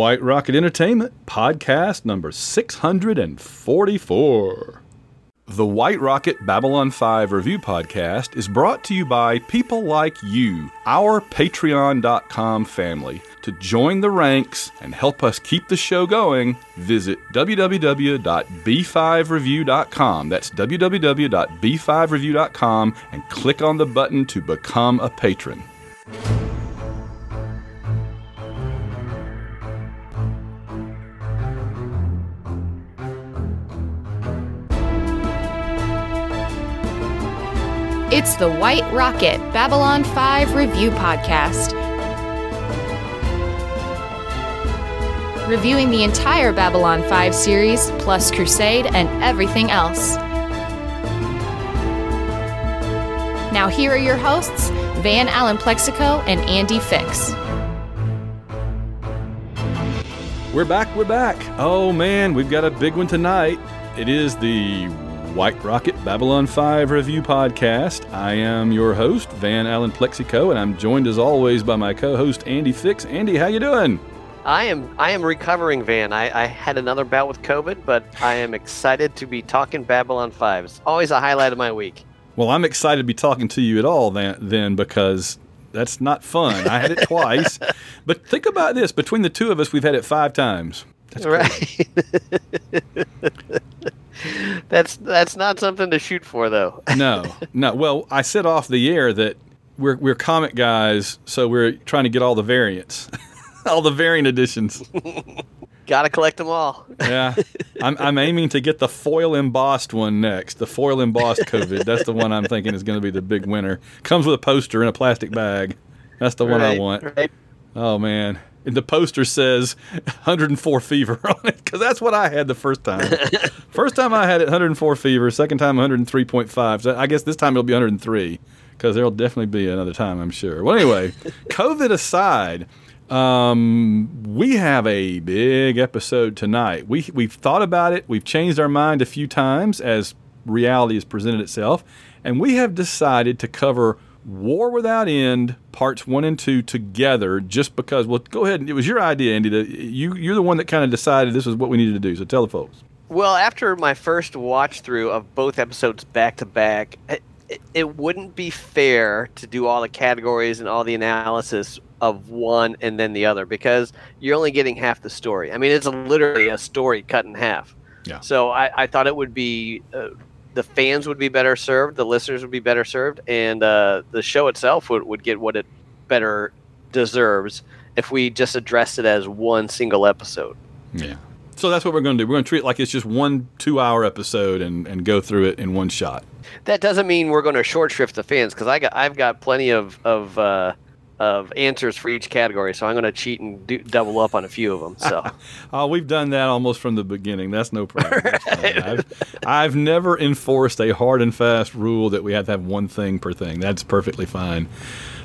White Rocket Entertainment, podcast number 644. The White Rocket Babylon 5 review podcast is brought to you by people like you, our Patreon.com family. To join the ranks and help us keep the show going, visit www.b5review.com. That's www.b5review.com and click on the button to become a patron. It's the White Rocket Babylon 5 Review Podcast. Reviewing the entire Babylon 5 series, plus Crusade and everything else. Now, here are your hosts, Van Allen Plexico and Andy Fix. We're back, we're back. Oh man, we've got a big one tonight. It is the White Rocket Babylon 5 review podcast. I am your host, Van Allen Plexico, and I'm joined as always by my co-host Andy Fix. Andy, how you doing? I am I am recovering, Van. I, I had another bout with COVID, but I am excited to be talking Babylon 5. It's always a highlight of my week. Well, I'm excited to be talking to you at all then, then because that's not fun. I had it twice. But think about this. Between the two of us, we've had it five times. That's right. that's that's not something to shoot for, though. no, no. Well, I said off the air that we're we're comic guys, so we're trying to get all the variants, all the variant editions. Got to collect them all. yeah, I'm I'm aiming to get the foil embossed one next. The foil embossed COVID. That's the one I'm thinking is going to be the big winner. Comes with a poster in a plastic bag. That's the one I want. Right. Oh man. And the poster says 104 fever on it because that's what I had the first time. first time I had it 104 fever. Second time 103.5. So I guess this time it'll be 103 because there'll definitely be another time, I'm sure. Well, anyway, COVID aside, um, we have a big episode tonight. We we've thought about it. We've changed our mind a few times as reality has presented itself, and we have decided to cover War Without End parts one and two together. Just because, well, go ahead. It was your idea, Andy. That you you're the one that kind of decided this was what we needed to do. So tell the folks. Well, after my first watch through of both episodes back to back, it, it wouldn't be fair to do all the categories and all the analysis of one and then the other because you're only getting half the story. I mean, it's literally a story cut in half. Yeah. So I, I thought it would be uh, the fans would be better served, the listeners would be better served, and uh, the show itself would, would get what it better deserves if we just addressed it as one single episode. Yeah. So that's what we're going to do. We're going to treat it like it's just one two-hour episode and, and go through it in one shot. That doesn't mean we're going to short shrift the fans because I got I've got plenty of of uh, of answers for each category, so I'm going to cheat and do, double up on a few of them. So oh, we've done that almost from the beginning. That's no problem. That's. I've, I've never enforced a hard and fast rule that we have to have one thing per thing. That's perfectly fine.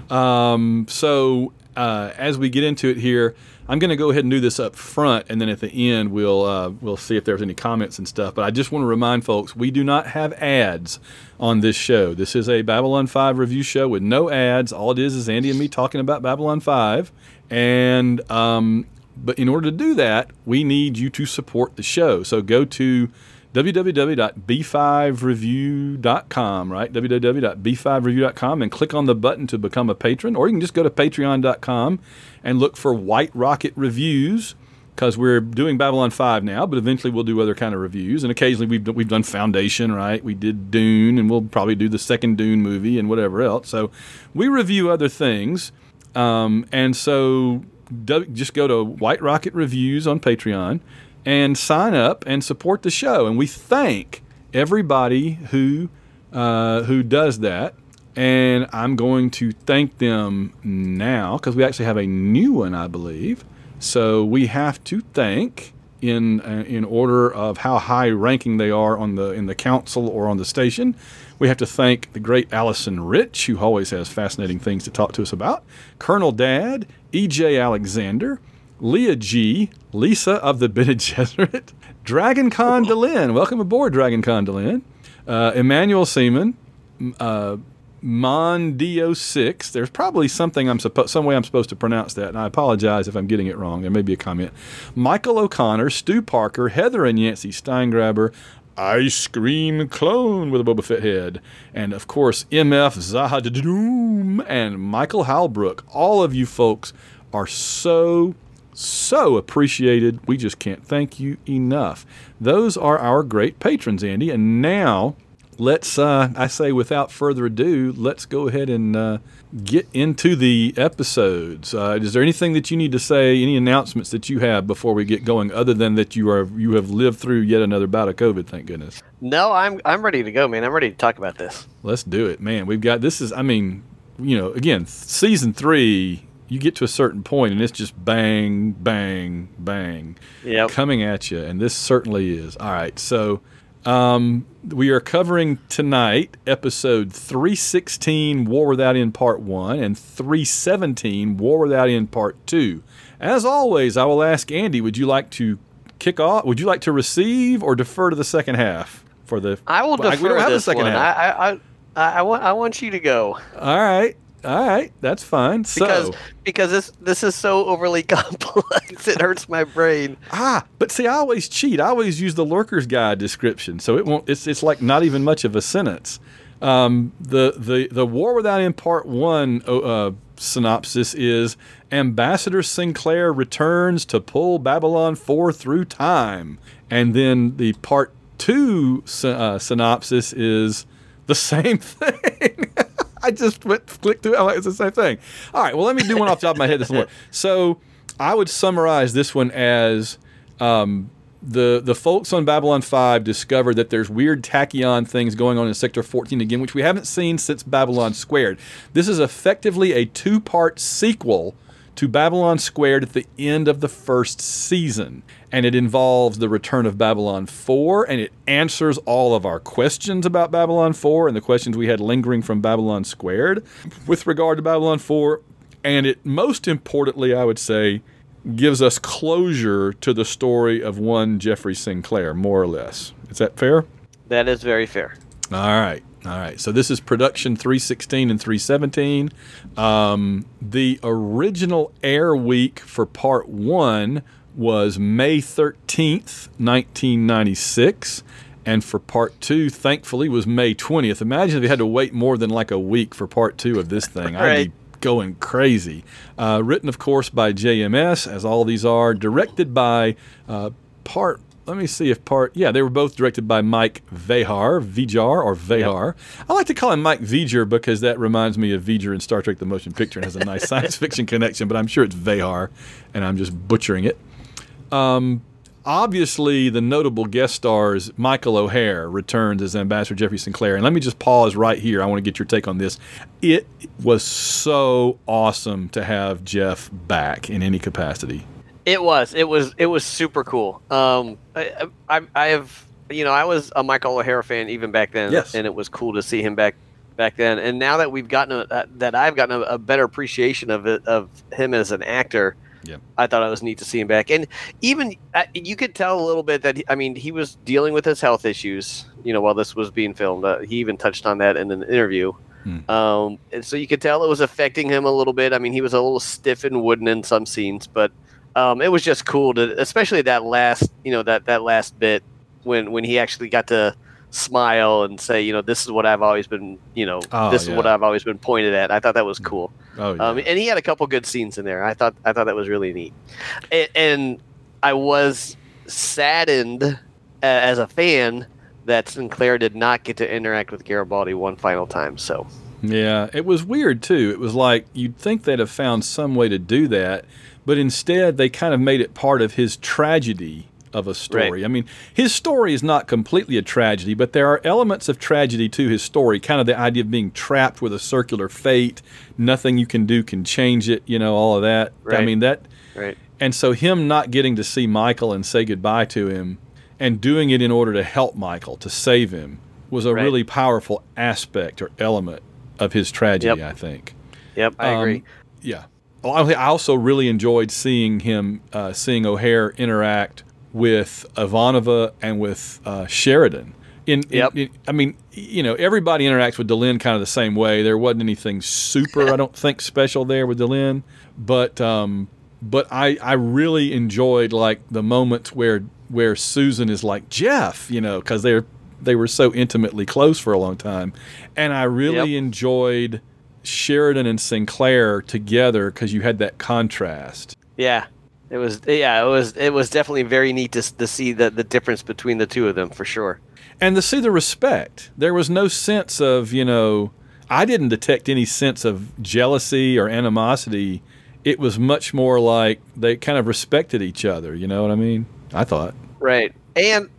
Um, so uh, as we get into it here, I'm going to go ahead and do this up front, and then at the end we'll uh, we'll see if there's any comments and stuff. But I just want to remind folks we do not have ads on this show. This is a Babylon 5 review show with no ads. All it is is Andy and me talking about Babylon 5, and um, but in order to do that, we need you to support the show. So go to www.b5review.com, right? www.b5review.com and click on the button to become a patron, or you can just go to patreon.com and look for White Rocket Reviews because we're doing Babylon 5 now, but eventually we'll do other kind of reviews. And occasionally we've, we've done Foundation, right? We did Dune, and we'll probably do the second Dune movie and whatever else. So we review other things. Um, and so just go to White Rocket Reviews on Patreon and sign up and support the show. And we thank everybody who uh, who does that. And I'm going to thank them now because we actually have a new one, I believe. So we have to thank in uh, in order of how high ranking they are on the in the council or on the station. We have to thank the great Allison Rich, who always has fascinating things to talk to us about. Colonel Dad, E.J. Alexander, Leah G, Lisa of the Bene Gesserit, Dragon Con Delin. Welcome aboard, Dragon Con Delin. Uh, Emmanuel Seaman, uh, Mondio6. There's probably something I'm some way I'm supposed to pronounce that, and I apologize if I'm getting it wrong. There may be a comment. Michael O'Connor, Stu Parker, Heather and Yancey Steingraber, Ice Cream Clone with a Boba Fett head, and of course MF Zahaddoom and Michael Halbrook. All of you folks are so so appreciated. We just can't thank you enough. Those are our great patrons, Andy. And now let's, uh, I say, without further ado, let's go ahead and uh, get into the episodes. Uh, is there anything that you need to say? Any announcements that you have before we get going, other than that you are you have lived through yet another bout of COVID? Thank goodness. No, I'm I'm ready to go, man. I'm ready to talk about this. Let's do it, man. We've got this is. I mean, you know, again, season three. You get to a certain point, and it's just bang, bang, bang, Yep. coming at you, and this certainly is. All right, so um, we are covering tonight episode 316 War Without End Part 1 and 317 War Without End Part 2. As always, I will ask Andy, would you like to kick off? Would you like to receive or defer to the second half for the I will defer we don't have this second one. half. I, I, I, I want I want you to go All right. All right, that's fine. because so, because this this is so overly complex. It hurts my brain. ah, but see, I always cheat. I always use the lurker's guide description, so it won't. It's it's like not even much of a sentence. Um, the the the War Without End Part One uh, synopsis is Ambassador Sinclair returns to pull Babylon Four through time, and then the Part Two uh, synopsis is the same thing. I just went clicked through. I'm like, it's the same thing. All right. Well, let me do one off the top of my head this one. So I would summarize this one as um, the the folks on Babylon 5 discovered that there's weird tachyon things going on in Sector 14 again, which we haven't seen since Babylon Squared. This is effectively a two part sequel to Babylon Squared at the end of the first season. And it involves the return of Babylon 4, and it answers all of our questions about Babylon 4 and the questions we had lingering from Babylon Squared with regard to Babylon 4. And it, most importantly, I would say, gives us closure to the story of one Jeffrey Sinclair, more or less. Is that fair? That is very fair. All right. All right. So this is production 316 and 317. Um, the original air week for part one was May 13th, 1996. And for part two, thankfully, was May 20th. Imagine if you had to wait more than like a week for part two of this thing. I'd be going crazy. Uh, written, of course, by JMS, as all these are. Directed by uh, part. Let me see if part. Yeah, they were both directed by Mike Vehar, Vijar, or Vehar. I like to call him Mike Vijar because that reminds me of V'Ger in Star Trek: The Motion Picture and has a nice science fiction connection. But I'm sure it's Vehar, and I'm just butchering it. Um, obviously, the notable guest stars, Michael O'Hare returns as Ambassador Jeffrey Sinclair. And let me just pause right here. I want to get your take on this. It was so awesome to have Jeff back in any capacity. It was. It was. It was super cool. Um, I, I, I have, you know, I was a Michael O'Hare fan even back then, Yes. and it was cool to see him back back then. And now that we've gotten a, that- that I've gotten a, a better appreciation of it of him as an actor, Yeah. I thought it was neat to see him back. And even uh, you could tell a little bit that he, I mean he was dealing with his health issues, you know, while this was being filmed. Uh, he even touched on that in an interview. Hmm. Um, and so you could tell it was affecting him a little bit. I mean, he was a little stiff and wooden in some scenes, but um, it was just cool to, especially that last, you know, that that last bit when when he actually got to smile and say, you know, this is what I've always been, you know, Oh, this is what. I've always been pointed at. I thought that was cool. Oh, yeah. Um, and he had a couple good scenes in there. I thought I thought that was really neat, and, and I was saddened uh, as a fan that Sinclair did not get to interact with Garibaldi one final time. So Yeah, it was weird too. It was like you'd think they'd have found some way to do that, but instead they kind of made it part of his tragedy of a story. Right. I mean, his story is not completely a tragedy, but there are elements of tragedy to his story. Kind of the idea of being trapped with a circular fate, nothing you can do can change it, you know, all of that. I mean, that right, and so him not getting to see Michael and say goodbye to him and doing it in order to help Michael, to save him, was a Right. really powerful aspect or element of his tragedy, Yep. I think. yep, I Um, agree. Yeah. I also really enjoyed seeing him, uh, seeing O'Hare interact with Ivanova and with uh, Sheridan. In, in- in- I mean, you know, everybody interacts with Delenn kind of the same way. There wasn't anything super, I don't think, special there with Delenn, but um, but I I really enjoyed like the moments where where Susan is like Jeff, you know, because they're they were so intimately close for a long time, and I really Yep. enjoyed Sheridan and Sinclair together because you had that contrast. Yeah, it was. Yeah, it was. It was definitely very neat to, to see the the difference between the two of them for sure. and to see the respect. There was no sense of, you know, I didn't detect any sense of jealousy or animosity. It was much more like they kind of respected each other. You know what I mean? I thought. Right. And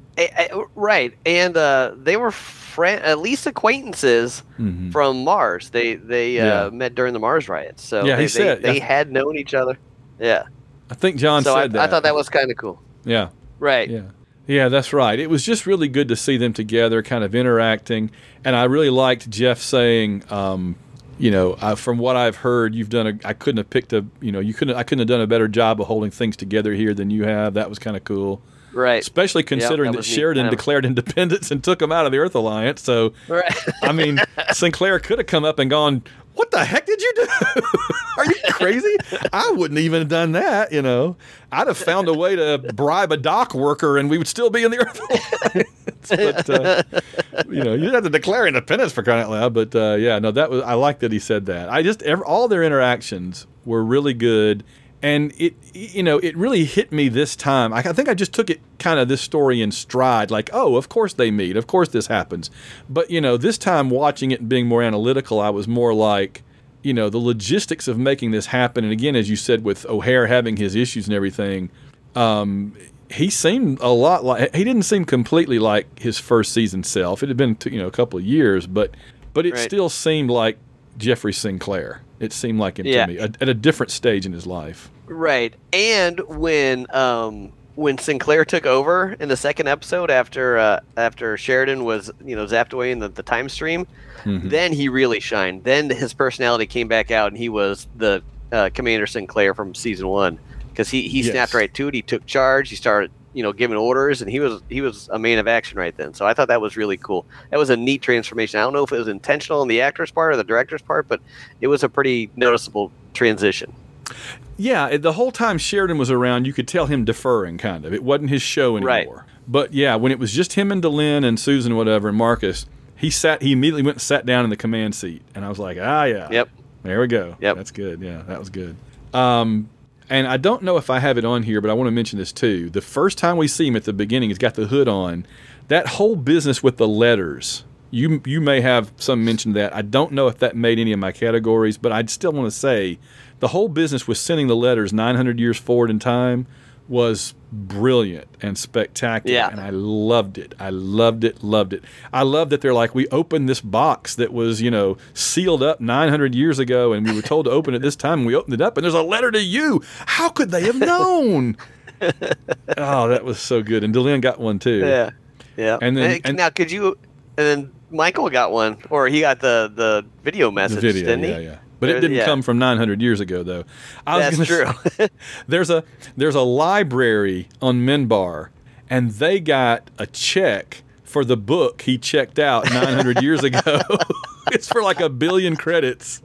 right, and uh, they were friend, at least acquaintances Mhm. from Mars. They they uh, Yeah. met during the Mars riots, so Yeah, he they, said- they, they had known each other. Yeah. I think John so I, said that. I thought that was kind of cool. Yeah. Right. Yeah. Yeah, that's right. It was just really good to see them together, kind of interacting. And I really liked Jeff saying, um, you know, uh, from what I've heard, you've done a. I couldn't have picked a. You know, you couldn't. I couldn't have done a better job of holding things together here than you have. That was kind of cool. Right. Especially considering that that, neat. Sheridan declared independence and took them out of the Earth Alliance. So, Right. I mean, Sinclair could have come up and gone, "What the heck did you do? Are you crazy? I wouldn't even have done that. You know, I'd have found a way to bribe a dock worker, and we would still be in the Earth Alliance." but uh, you know, you didn't have to declare independence for crying out loud. But uh, yeah, no, that was I like that he said that. I just ev all their interactions were really good. And it, you know, it really hit me this time. I, think I just took it kind of this story in stride, like, oh, of course they meet, of course this happens. But you know, this time watching it and being more analytical, I was more like, you know, the logistics of making this happen. And again, as you said, with O'Hare having his issues and everything, um, he seemed a lot like he didn't seem completely like his first season self. It had been you know a couple of years, but but it Right. still seemed like Jeffrey Sinclair. It seemed like him Yeah. to me at, at a different stage in his life. Right. And when um when Sinclair took over in the second episode after uh, after Sheridan was you know zapped away in the, the time stream, Mhm. then he really shined. Then his personality came back out, and he was the uh, Commander Sinclair from season one because he he Yes. snapped right to it. He took charge. He started you know giving orders, and he was he was a man of action right then. So I thought that was really cool. That was a neat transformation. I don't know if it was intentional on the actor's part or the director's part, but it was a pretty noticeable transition. Yeah, the whole time Sheridan was around, you could tell him deferring, kind of. It wasn't his show anymore. Right. But yeah, when it was just him and Delenn and Susan, whatever, and Marcus, he sat. He immediately went and sat down in the command seat, and I was like, ah, yeah. Yep. There we go. Yep. That's good. Yeah, that was good. Um, and I don't know if I have it on here, but I want to mention this too. The first time we see him at the beginning, he's got the hood on. That whole business with the letters. You you may have some mention that. I don't know if that made any of my categories, but I'd still want to say the whole business with sending the letters 900 years forward in time was brilliant and spectacular Yeah. and I loved it. I loved it, loved it. I love that they're like we opened this box that was, you know, sealed up 900 years ago and we were told to open it this time and we opened it up and there's a letter to you. How could they have known? oh, that was so good. And Delenn got one too. Yeah, yeah. And then- and- now, could you? And then Michael got one, or he got the the video message, The video, didn't he? yeah, yeah. But it didn't yeah. come from 900 years ago, though. I was That's true. say- there's a there's a library on Minbar, and they got a check for the book he checked out 900 years ago. it's for like a billion credits.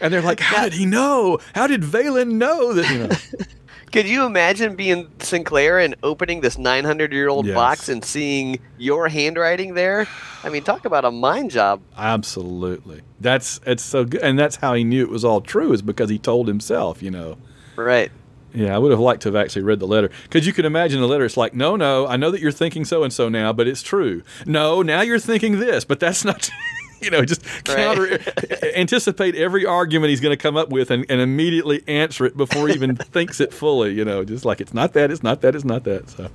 and they're like, "How did he know? How did Valen know that?" You know, Could you imagine being Sinclair and opening this 900 year old Yes. box and seeing your handwriting there? I mean, talk about a mind job. absolutely. That's it's so good, and that's how he knew it was all true is because he told himself. You know. Right. Yeah, I would have liked to have actually read the letter because you can imagine the letter. It's like, no, no, I know that you're thinking so and so now, but it's true. No, now you're thinking this, but that's not. you know, just counter, anticipate every argument he's going to come up with, and, and immediately answer it before he even thinks it fully. You know, just like it's not that, it's not that, it's not that. So,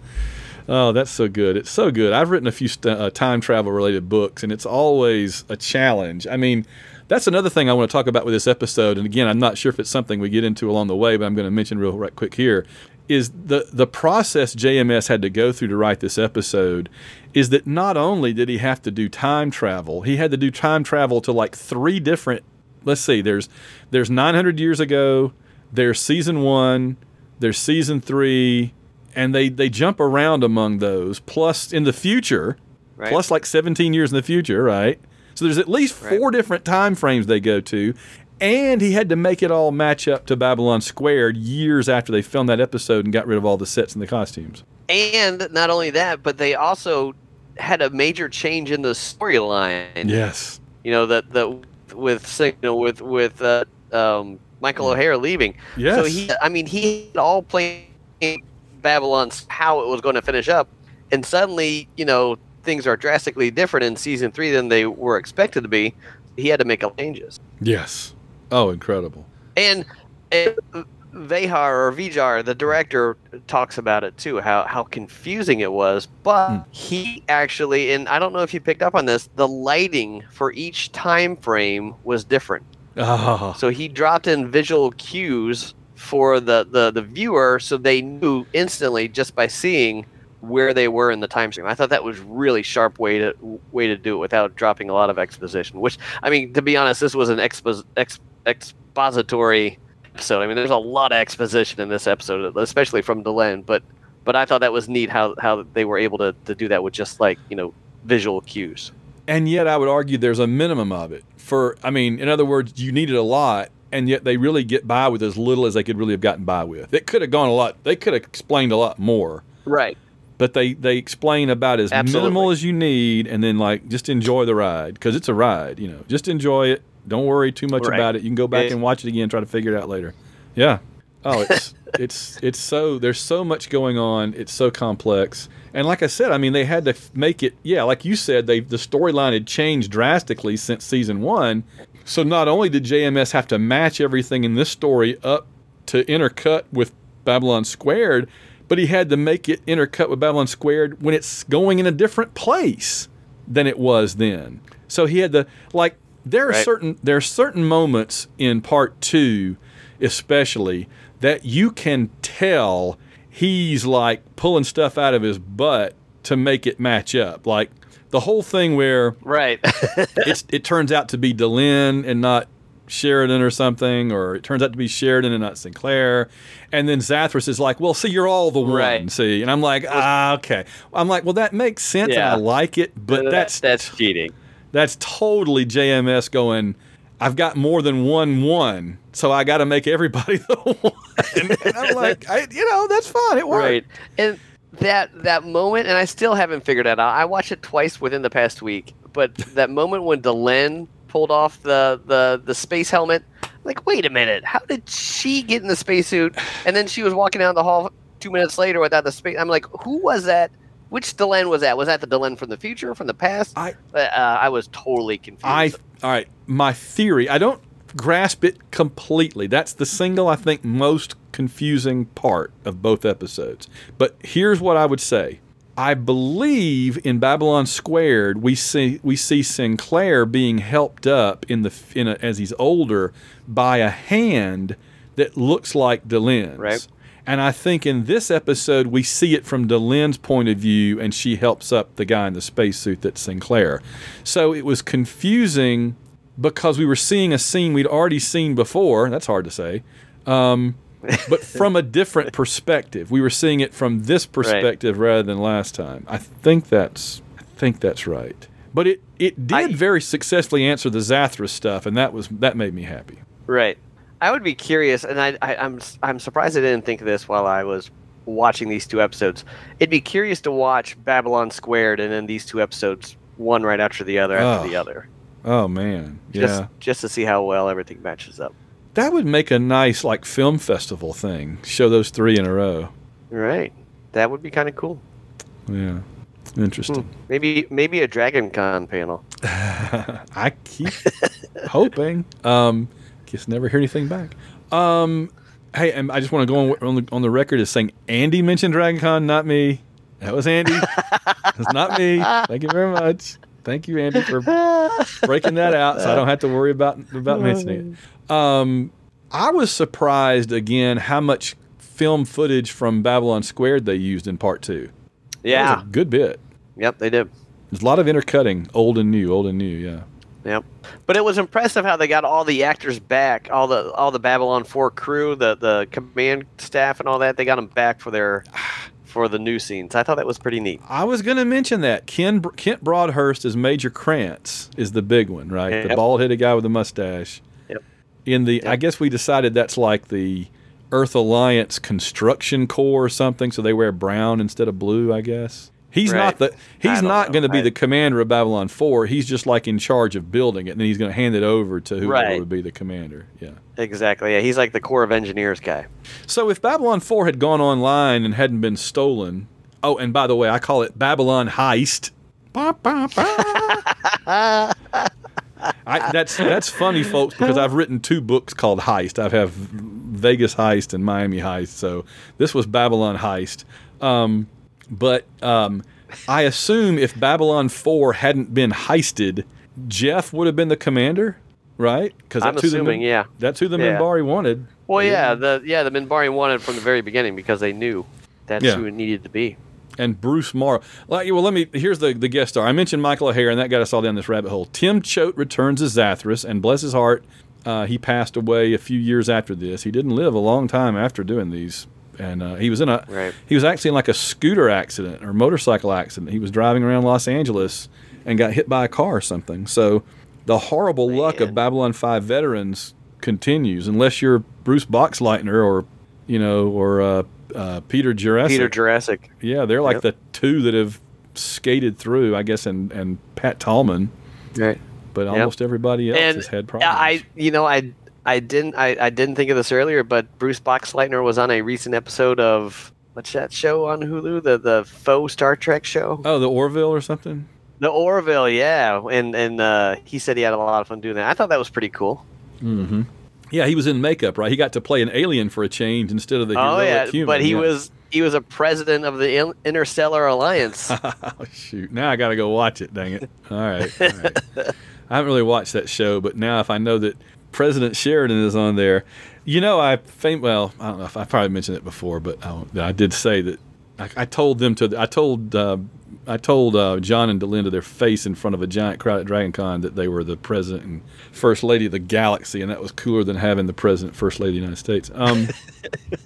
oh, that's so good. It's so good. I've written a few st- uh, time travel related books, and it's always a challenge. I mean. That's another thing I want to talk about with this episode, and again, I'm not sure if it's something we get into along the way, but I'm going to mention real right quick here. Is the the process JMS had to go through to write this episode? Is that not only did he have to do time travel, he had to do time travel to like three different. Let's see, there's there's 900 years ago, there's season one, there's season three, and they they jump around among those. Plus, in the future, Right. plus like 17 years in the future, right? So there's at least Right. four different time frames they go to. And he had to make it all match up to Babylon Squared years after they filmed that episode and got rid of all the sets and the costumes. And not only that, but they also had a major change in the storyline. Yes. You know that the with Signal with with uh, um, Michael O'Hare leaving. Yes. So he, I mean, he had all planned Babylon's how it was going to finish up, and suddenly, you know, things are drastically different in season three than they were expected to be. He had to make changes, Yes. Oh, incredible. and, and Vihar or Vijar, the director, talks about it too. How how confusing it was, but Hmm. he actually, and I don't know if you picked up on this, the lighting for each time frame was different. Ah, So he dropped in visual cues for the, the, the viewer so they knew instantly just by seeing where they were in the time stream. I thought that was really sharp way to way to do it without dropping a lot of exposition. Which I mean, to be honest, this was an expos, ex, expository episode. I mean, there's a lot of exposition in this episode, especially from Delenn. But but I thought that was neat how how they were able to, to do that with just like you know visual cues. and yet I would argue there's a minimum of it. For I mean, in other words, you needed a lot, and yet they really get by with as little as they could really have gotten by with. It could have gone a lot. They could have explained a lot more. Right. But they they explain about as Absolutely. minimal as you need and then like just enjoy the ride because it's a ride you know. Just enjoy it. Don't worry too much Right. about it. You can go back Yeah. and watch it again try to figure it out later. Yeah. Oh it's it's it's so there's so much going on. It's so complex. And like i said i mean they had to f- make it yeah like you said they the storyline had changed drastically since season one. So not only did jms have to match everything in this story up to intercut with Babylon Squared, but he had to make it intercut with Babylon Squared when it's going in a different place than it was then. So he had to like there are Right. certain there are certain moments in part 2 especially that you can tell he's like pulling stuff out of his butt to make it match up. Like the whole thing where Right. it's, it turns out to be Delenn and not Sheridan or something, or it turns out to be Sheridan and not Sinclair. And then Zathras is like, well, see, you're all the one, Right. see. And I'm like, ah, okay. I'm like, well, that makes sense and Yeah. I like it, but That- that's that's cheating. that's totally JMS going. I've got more than one one, so I got to make everybody the one. And I'm like, I, you know, that's fine. It worked. Right. And that that moment, and I still haven't figured that out. I watched it twice within the past week, but that moment when Delenn pulled off the the the space helmet, like, wait a minute, how did she get in the spacesuit? And then she was walking down the hall two minutes later without the space. I'm like, who was that? Which Delenn was that? Was that the Delenn from the future, from the past? I Uh, I was totally confused. I all right. My theory. I don't grasp it completely. That's the single I think most confusing part of both episodes. But here's what I would say. I believe in Babylon Squared we see we see Sinclair being helped up in the in a, as he's older by a hand that looks like Delenn's. Right. And I think in this episode, we see it from Delenn's point of view, and she helps up the guy in the spacesuit that's Sinclair. So it was confusing because we were seeing a scene we'd already seen before. That's hard to say. Um, but from a different perspective. We were seeing it from this perspective rather than last time. I think that's I think that's right. But it, it did I- very successfully answer the Zathras stuff, and that was that made me happy. Right. I would be curious, and I, I, I'm I'm surprised I didn't think of this while I was watching these two episodes. It'd be curious to watch Babylon Squared and then these two episodes, one right after the other after Oh, the other, Oh man, yeah. just just to see how well everything matches up. That would make a nice like film festival thing. Show those three in a row. Right. That would be kind of cool. Yeah, interesting. Maybe maybe a Dragon Con panel. I keep hoping. Um, guess never hear anything back. Um, hey, and I just want to go on, on the on the record as saying Andy mentioned Dragon Con, not me. That was Andy. It's not me. Thank you very much. Thank you, Andy, for breaking that out, so I don't have to worry about about mentioning it. Um, I was surprised again how much film footage from Babylon Squared they used in part two. Yeah. a good bit. Yep, they did. There's a lot of intercutting, old and new, old and new. Yeah. Yep. But it was impressive how they got all the actors back, all the all the Babylon 4 crew, the the command staff and all that. They got them back for their for the new scenes. I thought that was pretty neat. I was going to mention that Ken Kent Broadhurst as Major Krantz is the big one, right? Yep. The bald-headed guy with the mustache. Yep. In the, I guess we decided that's like the Earth Alliance Construction Corps or something, so they wear brown instead of blue. I guess he's Right. not the he's not going to be I- the commander of Babylon Four. He's just like in charge of building it, and then he's going to hand it over to whoever Right. would be the commander. Yeah. Exactly. Yeah, he's like the Corps of Engineers guy. So if Babylon 4 had gone online and hadn't been stolen, oh, and by the way, I call it Babylon Heist. I, that's that's funny, folks, because I've written two books called Heist. I have Vegas Heist and Miami Heist. So this was Babylon Heist. Um, but um, I assume if Babylon 4 hadn't been heisted, Jeff would have been the commander, right? Because I'm assuming, yeah. That's who the Yeah. Minbari wanted. Well, yeah, the yeah the Minbari wanted from the very beginning because they knew that's Yeah. who it needed to be. And Bruce Morrow. Like, well, let me. Here's the the guest star. I mentioned Michael O'Hare, and that got us all down this rabbit hole. Tim Choate returns as Zathras, and bless his heart, uh, he passed away a few years after this. He didn't live a long time after doing these, and uh, he was in a. Right. He was actually in like a scooter accident or motorcycle accident. He was driving around Los Angeles and got hit by a car or something. So the horrible luck of Babylon Five veterans continues, unless you're Bruce Boxleitner or you know or uh, uh, Peter Jurasik. Peter Jurasik. Yeah, they're like Yep. the two that have skated through, I guess, and, and Pat Tallman, Right. but almost everybody else And has had problems. I, you know, I, I didn't, I, I didn't think of this earlier, but Bruce Boxleitner was on a recent episode of what's that show on Hulu, the the faux Star Trek show, oh, the Orville or something? the Orville. Yeah, and and uh, he said he had a lot of fun doing that. I thought that was pretty cool. Mm-hmm. Yeah, he was in makeup, right? He got to play an alien for a change instead of the oh yeah, human. but he yeah. was he was a president of the Interstellar Alliance. oh, shoot. Now I got to go watch it, dang it. All right. All right. I haven't really watched that show, but now if I know that President Sheridan is on there, you know, I fam- well, I don't know if I probably mentioned it before, but I, I did say that I, I told them to, I told, uh, I told uh, John and Delinda their face in front of a giant crowd at Dragon Con that they were the president and first lady of the galaxy, and that was cooler than having the president, first lady of the United States. Um,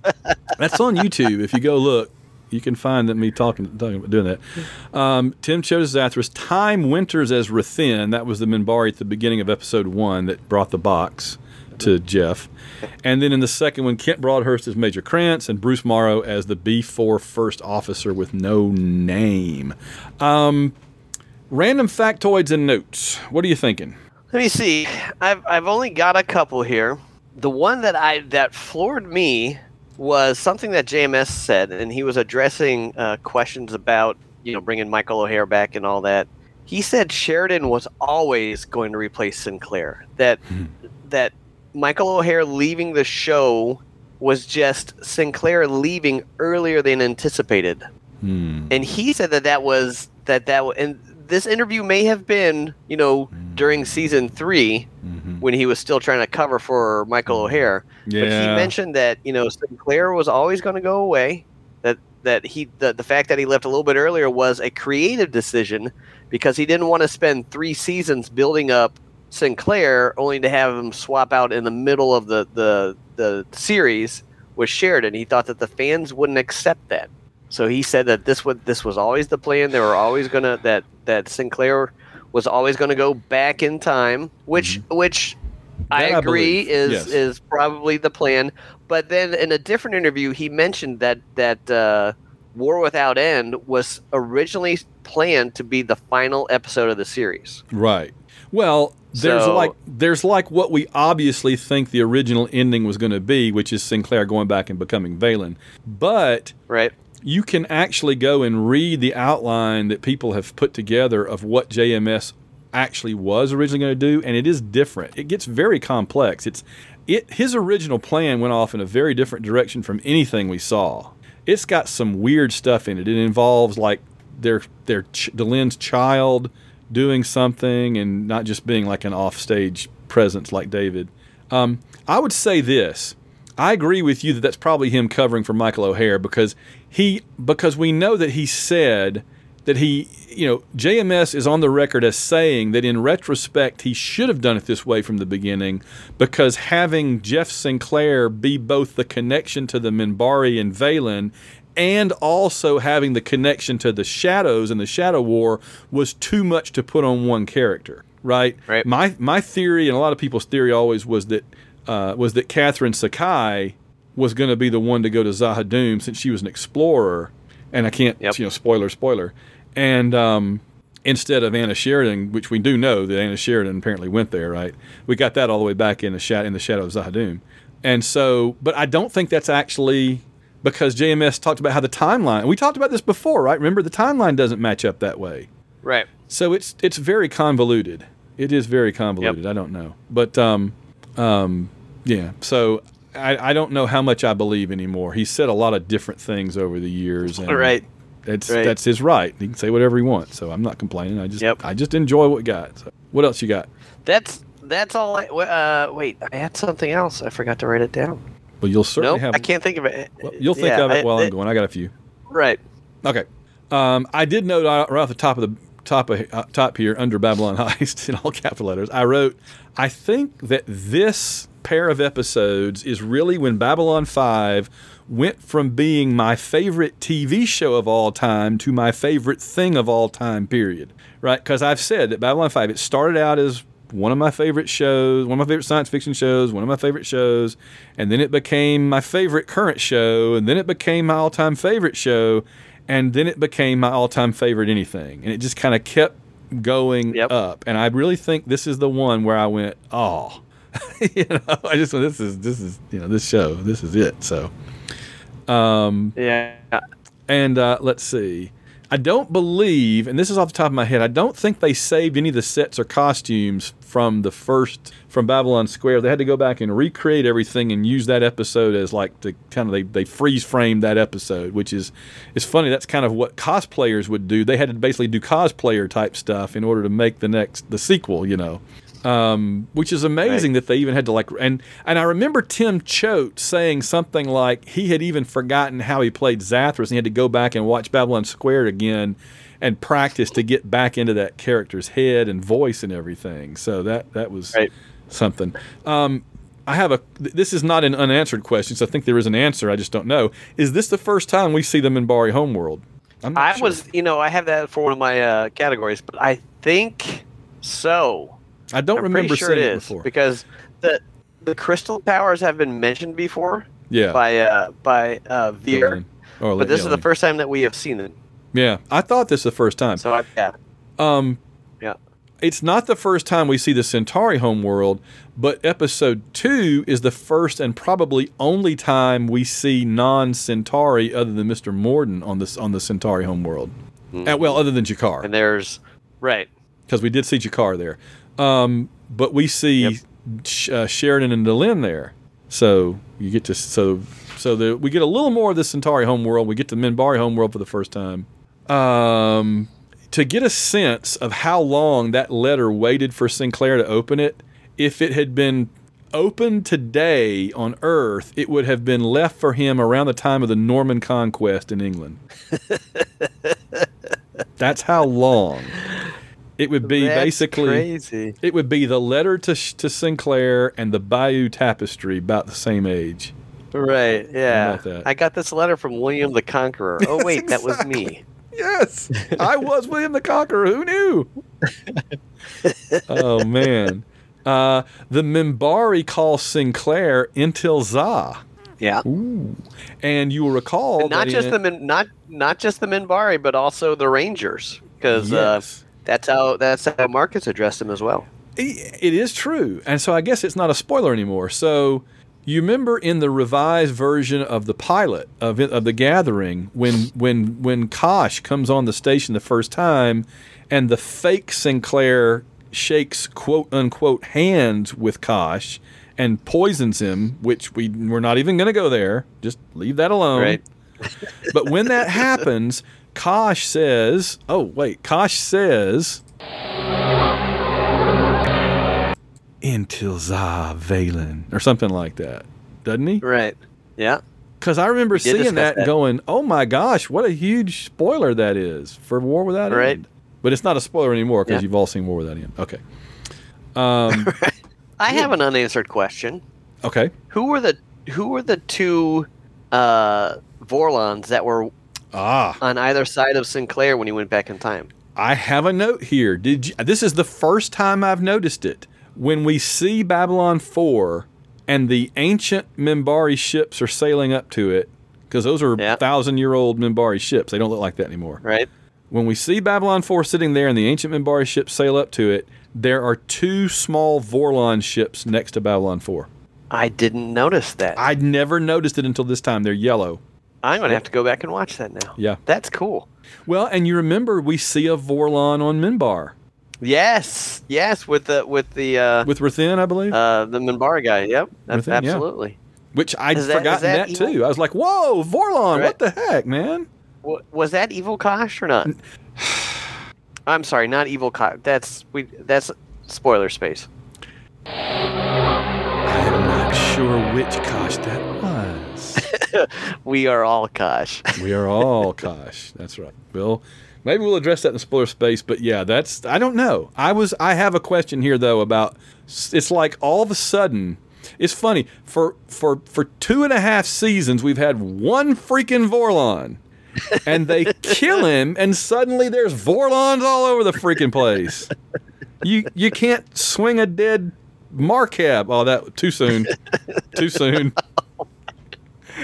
that's on YouTube. If you go look, you can find that me talking, talking about doing that. Um, Tim Choate as Zathras, Time Winters as Rathenn. That was the Minbari at the beginning of episode one that brought the box to Jeff. And then in the second one, Kent Broadhurst as Major Krantz and Bruce Morrow as the B4 first officer with no name. Um, random factoids and notes. What are you thinking? Let me see. I've I've only got a couple here. The one that I that floored me was something that JMS said, and he was addressing uh, questions about you know bringing Michael O'Hare back and all that. He said Sheridan was always going to replace Sinclair. That that Michael O'Hare leaving the show was just Sinclair leaving earlier than anticipated. Hmm. and he said that that was that that and this interview may have been you know during season 3 Mhm. when he was still trying to cover for Michael O'Hare. But he mentioned that you know Sinclair was always going to go away that that he the, the fact that he left a little bit earlier was a creative decision because he didn't want to spend 3 seasons building up Sinclair only to have him swap out in the middle of the the the series with Sheridan he thought that the fans wouldn't accept that so he said that this would this was always the plan. They were always gonna that that Sinclair was always gonna go back in time, which which I Mm-hmm. That I agree believe, is yes. is probably the plan. But then in a different interview, he mentioned that that uh, War Without End was originally planned to be the final episode of the series. Right. Well, there's So- like there's like what we obviously think the original ending was going to be, which is Sinclair going back and becoming Valen. But Right. you can actually go and read the outline that people have put together of what JMS actually was originally going to do, and it is different. It gets very complex. It's it his original plan went off in a very different direction from anything we saw. It's got some weird stuff in it. It involves like their their ch- Delenn's child doing something and not just being like an offstage presence like David. Um, I would say this. I agree with you that that's probably him covering for Michael O'Hare because he because we know that he said that he, you know, JMS is on the record as saying that in retrospect he should have done it this way from the beginning because having Jeff Sinclair be both the connection to the Minbari and Valen and also having the connection to the Shadows and the Shadow War was too much to put on one character, right? Right. My my theory and a lot of people's theory always was that uh, was that Catherine Sakai was going to be the one to go to Z'ha'dum since she was an explorer, and I can't, Yep. you know, spoiler, spoiler, and um, instead of Anna Sheridan, which we do know that Anna Sheridan apparently went there, right? We got that all the way back in the sha- in the shadow of Z'ha'dum, and so, but I don't think that's actually because JMS talked about how the timeline. We talked about this before, right? Remember, the timeline doesn't match up that way. Right. So it's it's very convoluted. It is very convoluted. I don't know, but um, um, yeah. So I, I don't know how much I believe anymore. He said a lot of different things over the years, and Right. That's Right. that's his right. He can say whatever he wants. So I'm not complaining. I just Yep. I just enjoy what got. So what else you got? That's that's all. I, uh, wait, I had something else. I forgot to write it down. Well, you'll certainly Nope, have. I can't think of it. well, you'll think Yeah, of it while I- I'm going. I got a few. Right. Okay. Um, I did note right off the top of the top of, uh, top here under Babylon Heist in all capital letters. I wrote, I think that this pair of episodes is really when Babylon Five went from being my favorite TV show of all time to my favorite thing of all time. Period. Right? Because I've said that Babylon Five it started out as one of my favorite shows, one of my favorite science fiction shows, one of my favorite shows, and then it became my favorite current show, and then it became my all time favorite show, and then it became my all time favorite anything. And it just kind of kept going Yep. up. And I really think this is the one where I went, oh, you know, I just went, this is, this is, you know, this show, this is it. So, um, Yeah. and uh, let's see. I don't believe, and this is off the top of my head, I don't think they saved any of the sets or costumes from the first from Babylon Square. They had to go back and recreate everything and use that episode as like the kind of they, they freeze frame that episode, which is it's funny. That's kind of what cosplayers would do. They had to basically do cosplayer type stuff in order to make the next the sequel. You know um, which is amazing that they even had to like and and I remember Tim Choate saying something like he had even forgotten how he played Zathras and he had to go back and watch Babylon Squared again and practice to get back into that character's head and voice and everything. So that that was Right. something. Um, I have a. This is not an unanswered question, so I think there is an answer. I just don't know. Is this the first time we see the Minbari Homeworld? I'm not I sure. was, you know, I have that for one of my uh, categories, but I think so. I don't I'm remember sure seeing it it is before. because the the crystal powers have been mentioned before yeah. by uh, by uh, Vir, Or, but this yeah, is the first time that we have seen it. Yeah, I thought this the first time. So I, yeah, Um, yeah, it's not the first time we see the Centauri homeworld, but episode two is the first and probably only time we see non-Centauri other than Mister Morden on this on the Centauri homeworld. Uh, well, other than G'Kar, and there's right. because we did see G'Kar there. Um, but we see Yep. Sh- uh, Sheridan and Delenn there, so you get to so so the, we get a little more of the Centauri homeworld. We get to the Minbari homeworld for the first time. Um, to get a sense of how long that letter waited for Sinclair to open it, if it had been opened today on Earth, it would have been left for him around the time of the Norman conquest in England. That's how long. It would be That's basically crazy. it would be the letter to to Sinclair and the Bayeux Tapestry about the same age. Right. Yeah. I got this letter from William the Conqueror. Oh wait, that was me. Yes, I was William the Conqueror. Who knew? oh man, uh, the Minbari call Sinclair Entil'Zha, Yeah. and you will recall And not just in- the Min, not not just the Minbari, but also the Rangers, because uh, Yes. That's how that's how Marcus addressed them as well. It is true. And so I guess it's not a spoiler anymore. So you remember in the revised version of the pilot of it, of the gathering when when when Kosh comes on the station the first time and the fake Sinclair shakes quote unquote hands with Kosh and poisons him, which we we're not even going to go there. Just leave that alone. Right. But when that happens, Kosh says, "Oh wait, Kosh says." Entil'Zha Valen or something like that, doesn't he? Right. Yeah. Because I remember seeing that, and that. going, "Oh my gosh, what a huge spoiler that is for War Without Right. End." But it's not a spoiler anymore because Yeah. you've all seen War Without End. Okay. Um, I have an unanswered question. okay. Who were the who were the two uh, Vorlons that were Ah, on either side of Sinclair when he went back in time? I have a note here. Did you, this is the first time I've noticed it. When we see Babylon 4 and the ancient Minbari ships are sailing up to it, because those are Yeah. thousand year old Minbari ships. They don't look like that anymore. Right? When we see Babylon 4 sitting there and the ancient Minbari ships sail up to it, there are two small Vorlon ships next to Babylon 4. I didn't notice that. I'd never noticed it until this time. They're yellow. I'm gonna have to go back and watch that now. Yeah. That's cool. Well, and you remember we see a Vorlon on Minbar Yes, yes, with the with the uh, with Rathenn, I believe. uh, the Minbari guy. Yep, With ab- him, yeah. absolutely. Which I'd that- forgotten that, that too. I was like, "Whoa, Vorlon! What the heck, man?" Wa- was that Evil Kosh or not? I'm sorry, not Evil Kosh. That's we. That's spoiler space. I'm not sure which Kosh that was. We are all Kosh. we are all Kosh. That's right. Bill, maybe we'll address that in spoiler space. But yeah, that's I don't know. I was I have a question here though about it's like all of a sudden. It's funny for for for two and a half seasons we've had one freaking Vorlon. and they kill him, and suddenly there's Vorlons all over the freaking place. You you can't swing a dead Markab. Oh, that too soon. too soon.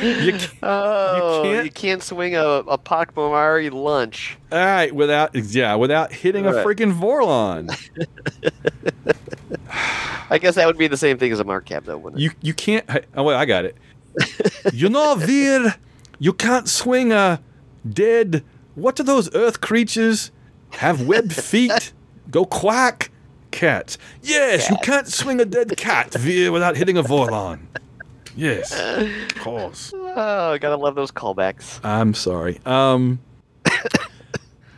You can't, Oh, you can't- can't, swing a, a Pak'ma'ra lunch. all right, without yeah, without hitting a freaking Vorlon. I guess that would be the same thing as a Markab, though, wouldn't it? You you can't. Oh wait, I got it. you know, Vir, you can't swing a dead. What do those earth creatures have? Webbed feet? Go quack. Cats. Yes, you can't swing a dead cat, Vir, without hitting a Vorlon. Yes, of course. Oh, gotta love those callbacks. I'm sorry. Um,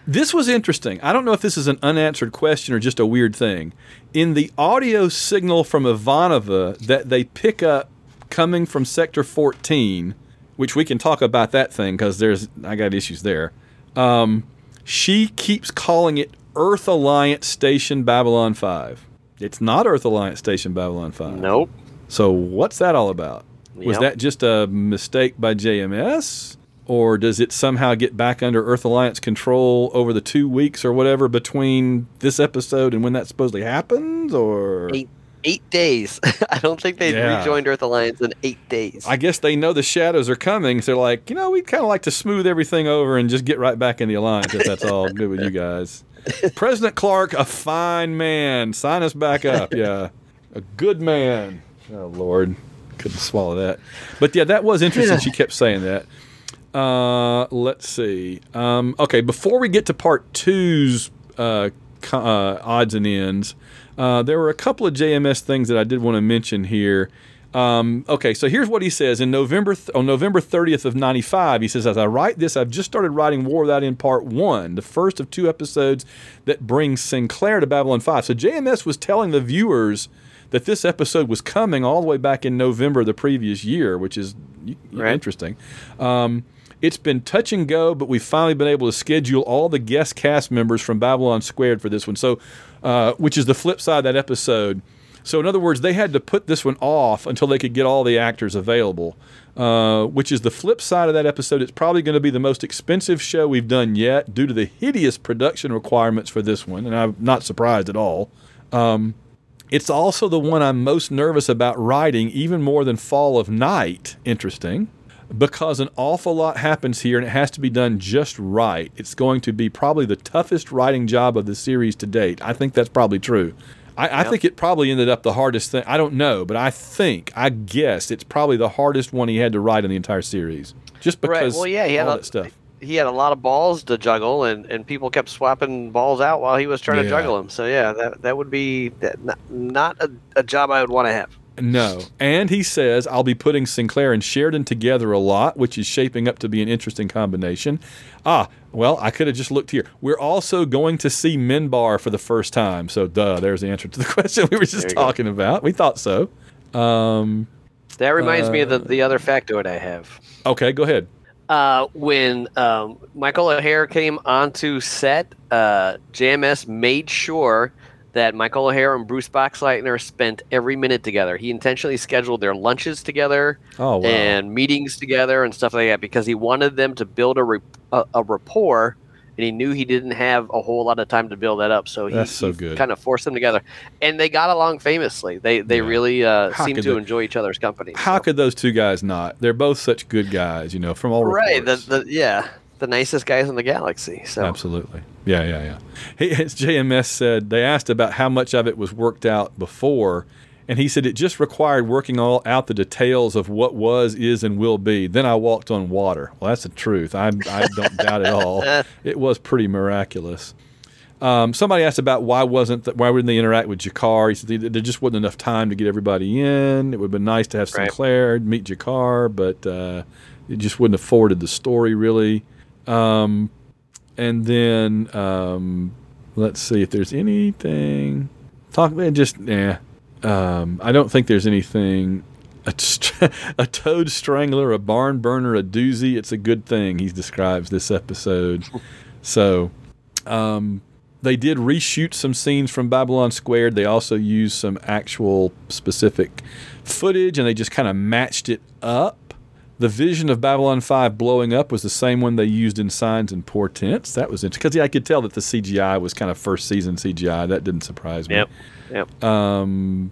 this was interesting. I don't know if this is an unanswered question or just a weird thing. In the audio signal from Ivanova that they pick up coming from Sector 14, which we can talk about that thing because there's I got issues there. Um, she keeps calling it Earth Alliance Station Babylon 5. It's not Earth Alliance Station Babylon 5. Nope. So what's that all about? Was that just a mistake by JMS? Or does it somehow get back under Earth Alliance control over the two weeks or whatever between this episode and when that supposedly happens? Or Eight eight days. I don't think they Yeah. rejoined Earth Alliance in eight days. I guess they know the shadows are coming, so they're like, you know, we'd kind of like to smooth everything over and just get right back in the alliance if that's all good with you guys. President Clark, a fine man. Sign us back up. Yeah. A good man. Oh, Lord. Couldn't swallow that. But yeah, that was interesting. She kept saying that. Uh, let's see. Um, okay, before we get to part two's uh, co- uh, odds and ends, uh, there were a couple of JMS things that I did want to mention here. Um, okay, so here's what he says in November th- on November 30th of '95. He says, "As I write this, I've just started writing War Without End Part One, the first of two episodes that brings Sinclair to Babylon 5." So JMS was telling the viewers that this episode was coming all the way back in November of the previous year, which is Right. interesting. Um, it's been touch and go, but we've finally been able to schedule all the guest cast members from Babylon Squared for this one. So, uh, which is the flip side of that episode. So, in other words, they had to put this one off until they could get all the actors available, uh, which is the flip side of that episode. It's probably going to be the most expensive show we've done yet due to the hideous production requirements for this one, and I'm not surprised at all. Um, it's also the one I'm most nervous about writing, even more than Fall of Night. Interesting. Because an awful lot happens here and it has to be done just right. It's going to be probably the toughest writing job of the series to date. I think that's probably true. I, I think it probably ended up the hardest thing. I don't know, but I think, I guess, it's probably the hardest one he had to write in the entire series. Just because Right, well, yeah, he had all a- that stuff. He had a lot of balls to juggle, and, and people kept swapping balls out while he was trying Yeah. to juggle them. So yeah, that that would be that, not, not a, a job I would want to have. No. And he says, I'll be putting Sinclair and Sheridan together a lot, which is shaping up to be an interesting combination. Ah, well, I could have just looked here. We're also going to see Minbar for the first time. So, duh, there's the answer to the question we were just you go. talking about. We thought so. Um, That reminds me of the, the other factoid I have. Okay, go ahead. Uh, when um, Michael O'Hare came onto set, uh, JMS made sure that Michael O'Hare and Bruce Boxleitner spent every minute together. He intentionally scheduled their lunches together Oh, wow. and meetings together and stuff like that because he wanted them to build a, re- a, a rapport, and he knew he didn't have a whole lot of time to build that up. So he, so he good. kind of forced them together, and they got along famously. They they Yeah. really uh, seemed to they- enjoy each other's company. How so. could those two guys not? They're both such good guys, you know, from all right? The, the yeah, the nicest guys in the galaxy. So Absolutely. Yeah, yeah, yeah. He, as JMS said, they asked about how much of it was worked out before, and he said it just required working all out the details of what was, is, and will be. Then I walked on water. Well, that's the truth. I, I don't doubt it all. It was pretty miraculous. Um, somebody asked about why wasn't the, why wouldn't they interact with G'Kar? He said there just wasn't enough time to get everybody in. It would have been nice to have Right. Sinclair meet G'Kar, but uh, it just wouldn't have forwarded the story really. Um, and then um, let's see if there's anything. Talk eh, just yeah. Um, I don't think there's anything. A, st- a toad strangler, a barn burner, a doozy. It's a good thing. He describes this episode. So, um, they did reshoot some scenes from Babylon Squared. They also used some actual specific footage, and they just kind of matched it up. The vision of Babylon 5 blowing up was the same one they used in Signs and Portents. That was interesting because yeah, I could tell that the CGI was kind of first season CGI. That didn't surprise me. Yep. Um,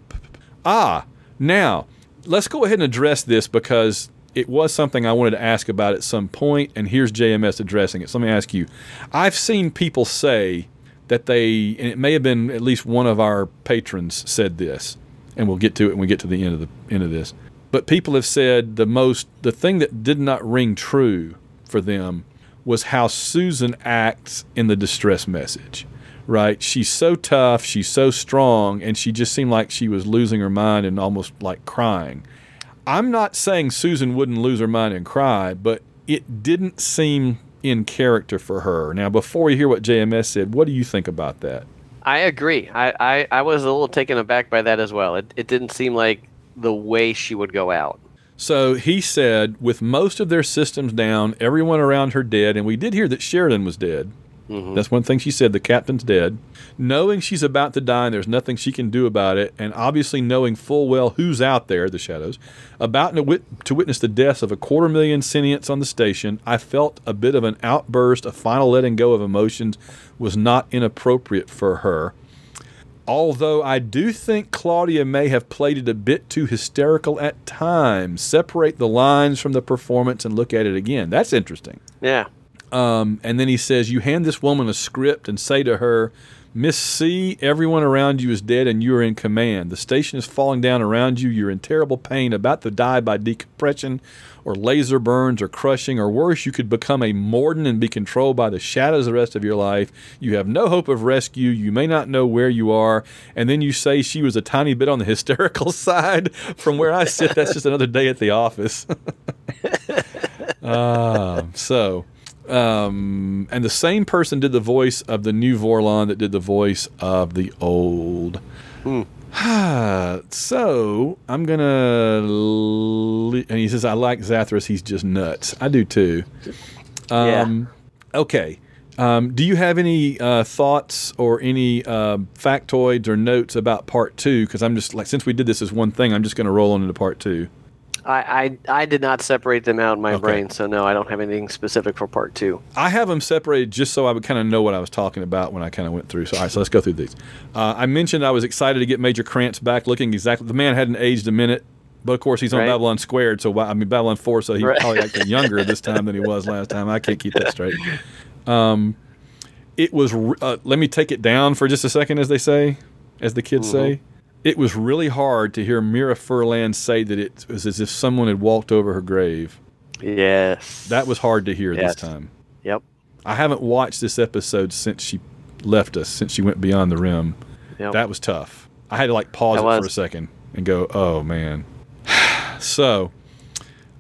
ah, now let's go ahead and address this because it was something I wanted to ask about at some point, and here's JMS addressing it. So let me ask you: I've seen people say that they, and it may have been at least one of our patrons said this, and we'll get to it when we get to the end of the end of this. But people have said the most, the thing that did not ring true for them was how Susan acts in the distress message right? She's so tough, she's so strong, and she just seemed like she was losing her mind and almost like crying. I'm not saying Susan wouldn't lose her mind and cry, but it didn't seem in character for her. Now, before you hear what JMS said, what do you think about that? I agree. I, I, I was a little taken aback by that as well. It, it didn't seem like the way she would go out. So he said, with most of their systems down, everyone around her dead, and we did hear that Sheridan was dead. Mm-hmm. That's one thing she said. The captain's dead. Knowing she's about to die and there's nothing she can do about it, and obviously knowing full well who's out there, the shadows, about to, wit- to witness the deaths of a quarter million sentients on the station, I felt a bit of an outburst, a final letting go of emotions was not inappropriate for her. Although I do think Claudia may have played it a bit too hysterical at times. Separate the lines from the performance and look at it again. That's interesting. Yeah. Um, and then he says, You hand this woman a script and say to her, Miss C, everyone around you is dead and you are in command. The station is falling down around you. You're in terrible pain, about to die by decompression or laser burns or crushing, or worse, you could become a Morden and be controlled by the shadows the rest of your life. You have no hope of rescue. You may not know where you are. And then you say she was a tiny bit on the hysterical side. From where I sit, that's just another day at the office. Ah, so. Um, and the same person did the voice of the new Vorlon that did the voice of the old. so I'm gonna. Le- and he says, "I like Zathras. He's just nuts. I do too." Um, Okay. Um, do you have any uh, thoughts or any uh, factoids or notes about part two? Because I'm just like, since we did this as one thing, I'm just going to roll on into part two. I, I, I did not separate them out in my Okay. brain, so no, I don't have anything specific for part two. I have them separated just so I would kind of know what I was talking about when I kind of went through. So, all right, so let's go through these. Uh, I mentioned I was excited to get Major Krantz back, looking exactly. The man hadn't aged a minute, but of course he's on Right. Babylon Squared. So I mean Babylon Four, so he's Right. probably acting younger this time than he was last time. I can't keep that straight. Um, it was. Uh, let me take it down for just a second, as they say, as the kids say. It was really hard to hear Mira Furlan say that it was as if someone had walked over her grave. Yes. That was hard to hear Yes. this time. Yep. I haven't watched this episode since she left us, since she went beyond the rim. Yep. That was tough. I had to like pause That it for a second and go, "Oh man." so,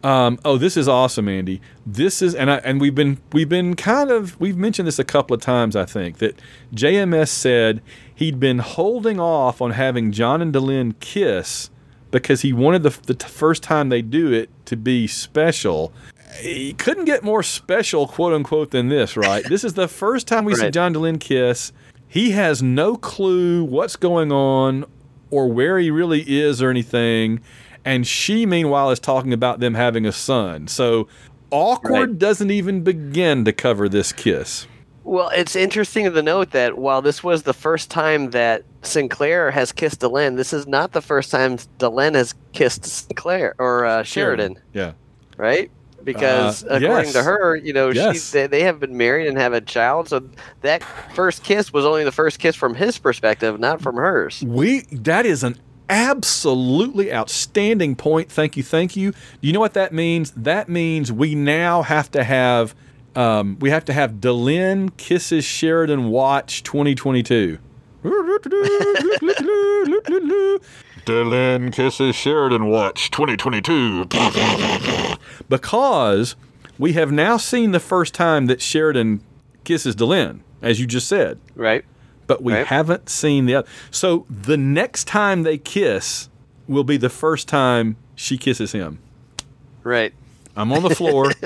um, oh, this is awesome, Andy. This is, and I, and we've been we've been kind of we've mentioned this a couple of times. I think that JMS said he'd been holding off on having John and Delenn kiss because he wanted the, the t- first time they do it to be special. He couldn't get more special, quote unquote, than this, right? this is the first time we see Right. John Delenn kiss. He has no clue what's going on or where he really is or anything. And she, meanwhile, is talking about them having a son. So awkward Right. doesn't even begin to cover this kiss. Well, it's interesting to note that while this was the first time that Sinclair has kissed Delenn, this is not the first time Delenn has kissed Sinclair or uh, Sheridan, Yeah. right? Because Uh, according yes. to her, you know, Yes. they, they have been married and have a child, so that first kiss was only the first kiss from his perspective, not from hers. We that is an absolutely outstanding point. Thank you, thank you. Do you know what that means? That means we now have to have um, we have to have Delenn kisses Sheridan watch 2022. Delenn kisses Sheridan watch 2022. because we have now seen the first time that Sheridan kisses Delenn, as you just said Right? but we Right. haven't seen the other. So the next time they kiss will be the first time she kisses him. Right. I'm on the floor.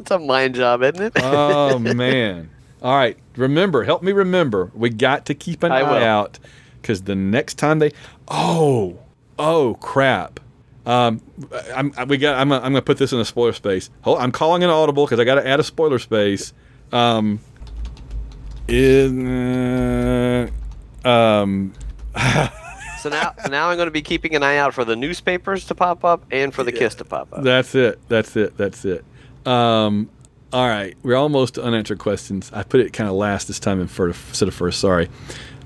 It's a mind job, isn't it? oh man! All right, remember, help me remember. We got to keep an I eye will. out because the next time they, oh, oh crap. Um, I'm, I- we got. I'm, gonna- I'm going to put this in a spoiler space. Hold, I'm calling an audible because I got to add a spoiler space. Um, in, uh, um, so now, so now I'm going to be keeping an eye out for the newspapers to pop up and for the kiss to pop up. That's it. That's it. That's it. Um, all right, we're almost to unanswered questions. I put it kind of last this time instead of first. Sorry.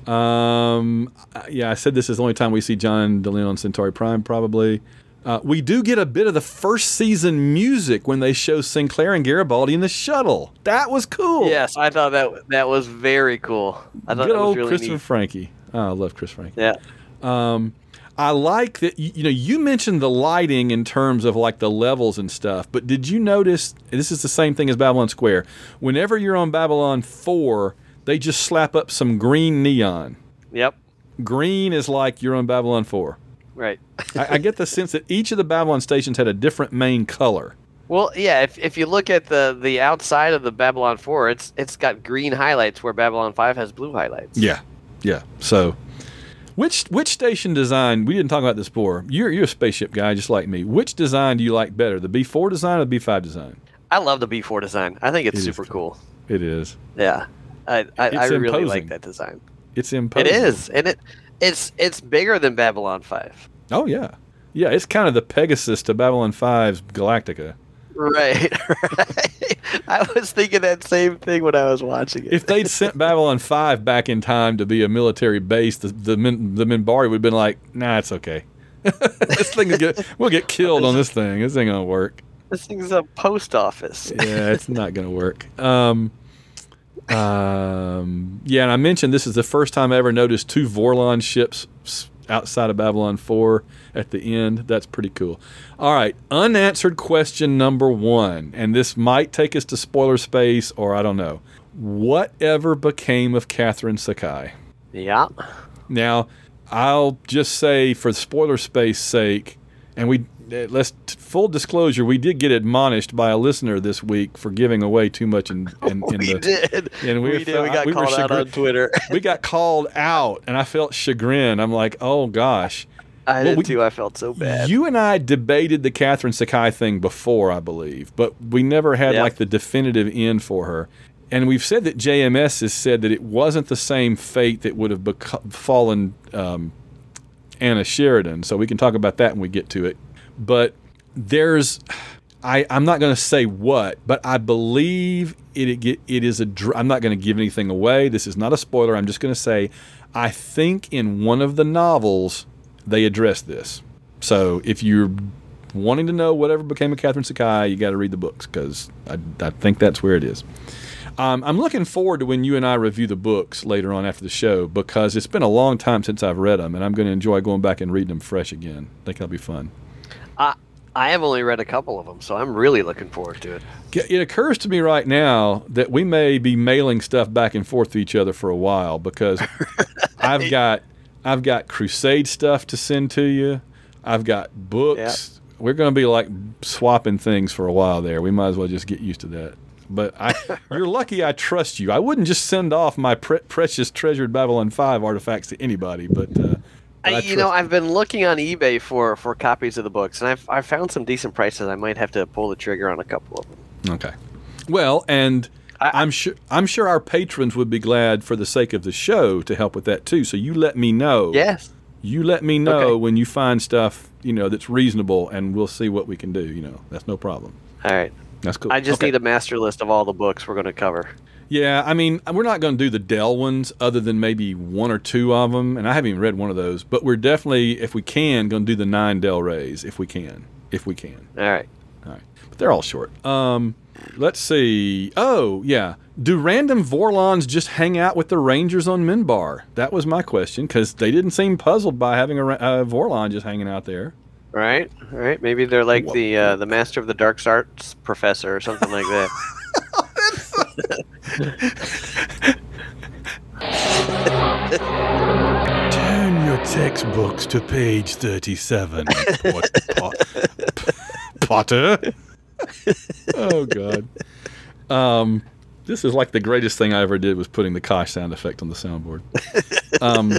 Um, yeah, I said this is the only time we see John Delenn on Centauri Prime, probably. Uh, we do get a bit of the first season music when they show Sinclair and Garibaldi in the shuttle. That was cool. Yes, I thought that that was very cool. I thought Good that was old really Christopher neat. Frankie. Oh, I love Chris Franke. Yeah. Um, I like that. You, know, you mentioned the lighting in terms of like the levels and stuff, but did you notice this is the same thing as Babylon Square? Whenever you're on Babylon Four, they just slap up some green neon. Yep. Green is like you're on Babylon Four. Right. I, I get the sense that each of the Babylon stations had a different main color. Well, yeah. If, if you look at the the outside of the Babylon Four, it's it's got green highlights where Babylon Five has blue highlights. Yeah, yeah. So, which which station design? We didn't talk about this before. You're you're a spaceship guy, just like me. Which design do you like better, the B4 design or the B5 design? I love the B four design. I think it's It super cool. cool. It is. Yeah. I I, I really imposing. like that design. It's imposing. It is, and it it's it's bigger than Babylon Five. Oh yeah, yeah. It's kind of the Pegasus to Babylon 5's Galactica. Right. right. I was thinking that same thing when I was watching it. If they'd sent Babylon 5 back in time to be a military base, the the, Min, the Minbari would have been like, "Nah, it's okay. this thing will get we'll get killed on this thing. This ain't gonna work. this thing's a post office. Yeah, it's not gonna work." Um, um, yeah, and I mentioned this is the first time I ever noticed two Vorlon ships outside of Babylon 4 at the end. That's pretty cool. All right, unanswered question number one, and this might take us to spoiler space, or I don't know. Whatever became of Catherine Sakai? Yeah. Now, I'll just say for spoiler space sake, and we let's full disclosure, we did get admonished by a listener this week for giving away too much in, in, in we the did. and we we, did. felt- We got we called out chagrin- on Twitter. we got called out, and I felt chagrin. I'm like, oh gosh. I Well, did we- too. I felt so bad. You and I debated the Catherine Sakai thing before, I believe, but we never had Yep. like the definitive end for her. And we've said that JMS has said that it wasn't the same fate that would have beco- fallen um, Anna Sheridan. So we can talk about that when we get to it. But there's, I, I'm not going to say what, but I believe it, it, it is a. I'm not going to give anything away. This is not a spoiler. I'm just going to say, I think in one of the novels they address this. So if you're wanting to know whatever became of Catherine Sakai, you got to read the books because I, I think that's where it is. Um, I'm looking forward to when you and I review the books later on after the show because it's been a long time since I've read them, and I'm going to enjoy going back and reading them fresh again. I think that'll be fun. I I have only read a couple of them, so I'm really looking forward to it. It occurs to me right now that we may be mailing stuff back and forth to each other for a while because I've got I've got Crusade stuff to send to you. I've got books. We're going to be like swapping things for a while there. We might as well just get used to that. But I, you're lucky I trust you. I wouldn't just send off my pre- precious treasured Babylon 5 artifacts to anybody, but. Uh, but I, you know, I've been looking on eBay for, for copies of the books, and I've, I've found some decent prices. I might have to pull the trigger on a couple of them. Okay. Well, and I, am sure I'm sure our patrons would be glad for the sake of the show to help with that too. So you let me know. Yes. You let me know okay. when you find stuff, you know, that's reasonable and we'll see what we can do, you know. That's no problem. All right. That's cool. I just okay. need a master list of all the books we're going to cover. Yeah, I mean, we're not going to do the Dell ones other than maybe one or two of them, and I haven't even read one of those, but we're definitely if we can going to do the 9 Del Reys if we can. If we can. All right. All right. But they're all short. Um let's see. Oh, yeah. Do random Vorlons just hang out with the Rangers on Minbar? That was my question because they didn't seem puzzled by having a, a Vorlon just hanging out there. Right, right. Maybe they're like what? the uh, the Master of the Dark Arts professor or something like that. Turn your textbooks to page thirty-seven, Potter. oh God. Um, this is like the greatest thing I ever did was putting the Kosh sound effect on the soundboard. Um,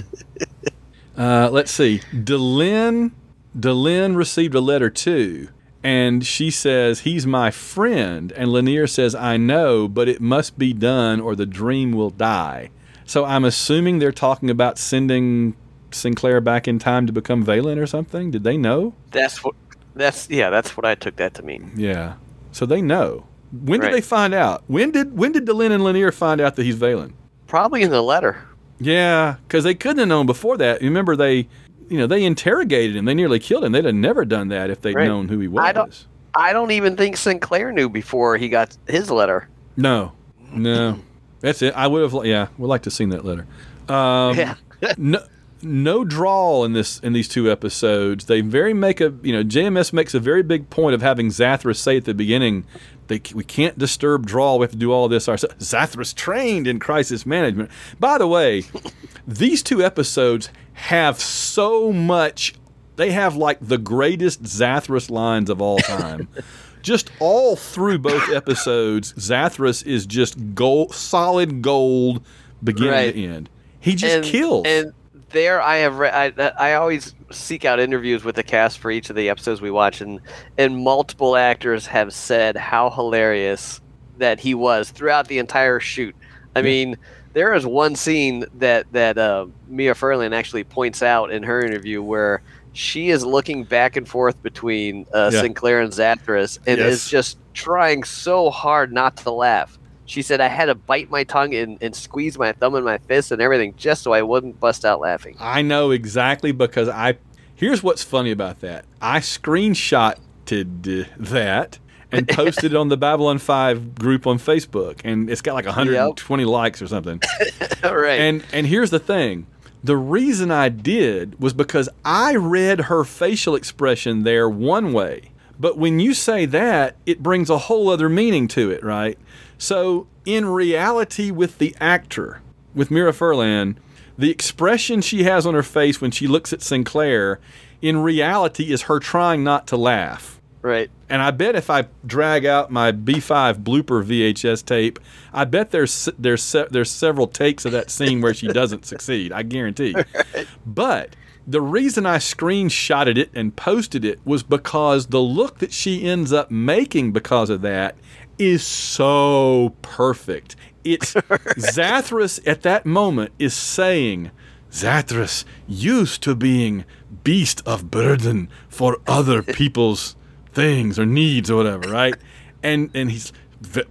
uh, let's see. Delenn, Delenn received a letter too, and she says he's my friend, and Lennier says I know, but it must be done or the dream will die. So I'm assuming they're talking about sending Sinclair back in time to become Valen or something. Did they know? That's what. That's yeah. That's what I took that to mean. Yeah. So they know. When did they find out? When did when did Delenn and Lennier find out that he's Valen? Probably in the letter. Yeah, because they couldn't have known before that. Remember, they, you know, they interrogated him. They nearly killed him. They'd have never done that if they'd right. known who he was. I don't. I don't even think Sinclair knew before he got his letter. No, no, that's it. I would have. Yeah, would like to have seen that letter. Um, yeah. no, no Draal in this in these two episodes. They very make a you know JMS makes a very big point of having Zathras say at the beginning, they, we can't disturb Draal. We have to do all this ourselves. Zathras trained in crisis management. By the way, these two episodes have so much. They have like the greatest Zathras lines of all time. just all through both episodes, Zathras is just gold, solid gold, beginning to end. He just and, kills. And there I have read. I, I always seek out interviews with the cast for each of the episodes we watch, and and multiple actors have said how hilarious that he was throughout the entire shoot. I mean, there is one scene that that uh, Mira Furlan actually points out in her interview where she is looking back and forth between uh, yeah. Sinclair and Zathras and yes. is just trying so hard not to laugh. She said I had to bite my tongue and, and squeeze my thumb in my fist and everything just so I wouldn't bust out laughing. I know exactly because I. Here's what's funny about that. I screenshotted that and posted it on the Babylon 5 group on Facebook and it's got like 120 yep. likes or something. All right. And and here's the thing. The reason I did was because I read her facial expression there one way. But when you say that, it brings a whole other meaning to it, right? So, in reality, with the actor, with Mira Furlan, the expression she has on her face when she looks at Sinclair, in reality, is her trying not to laugh. Right. And I bet if I drag out my B5 blooper VHS tape, I bet there's there's there's several takes of that scene where she doesn't succeed. I guarantee. Right. But the reason I screenshotted it and posted it was because the look that she ends up making because of that is so perfect. It's Zathras at that moment is saying, Zathras used to being beast of burden for other people's things or needs or whatever, right? And and he's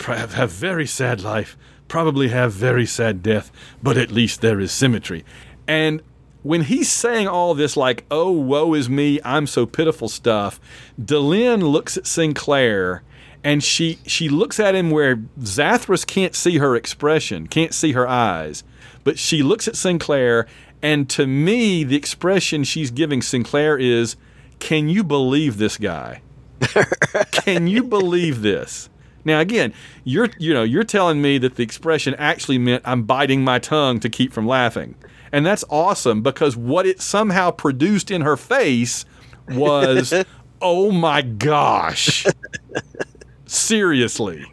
have very sad life, probably have very sad death, but at least there is symmetry. And when he's saying all this like, "Oh, woe is me, I'm so pitiful" stuff, Delenn looks at Sinclair and she she looks at him where Zathras can't see her expression, can't see her eyes, but she looks at Sinclair, and to me, the expression she's giving Sinclair is, "Can you believe this guy? Can you believe this?" Now again, you're you know you're telling me that the expression actually meant I'm biting my tongue to keep from laughing, And that's awesome because what it somehow produced in her face was, oh my gosh. Seriously.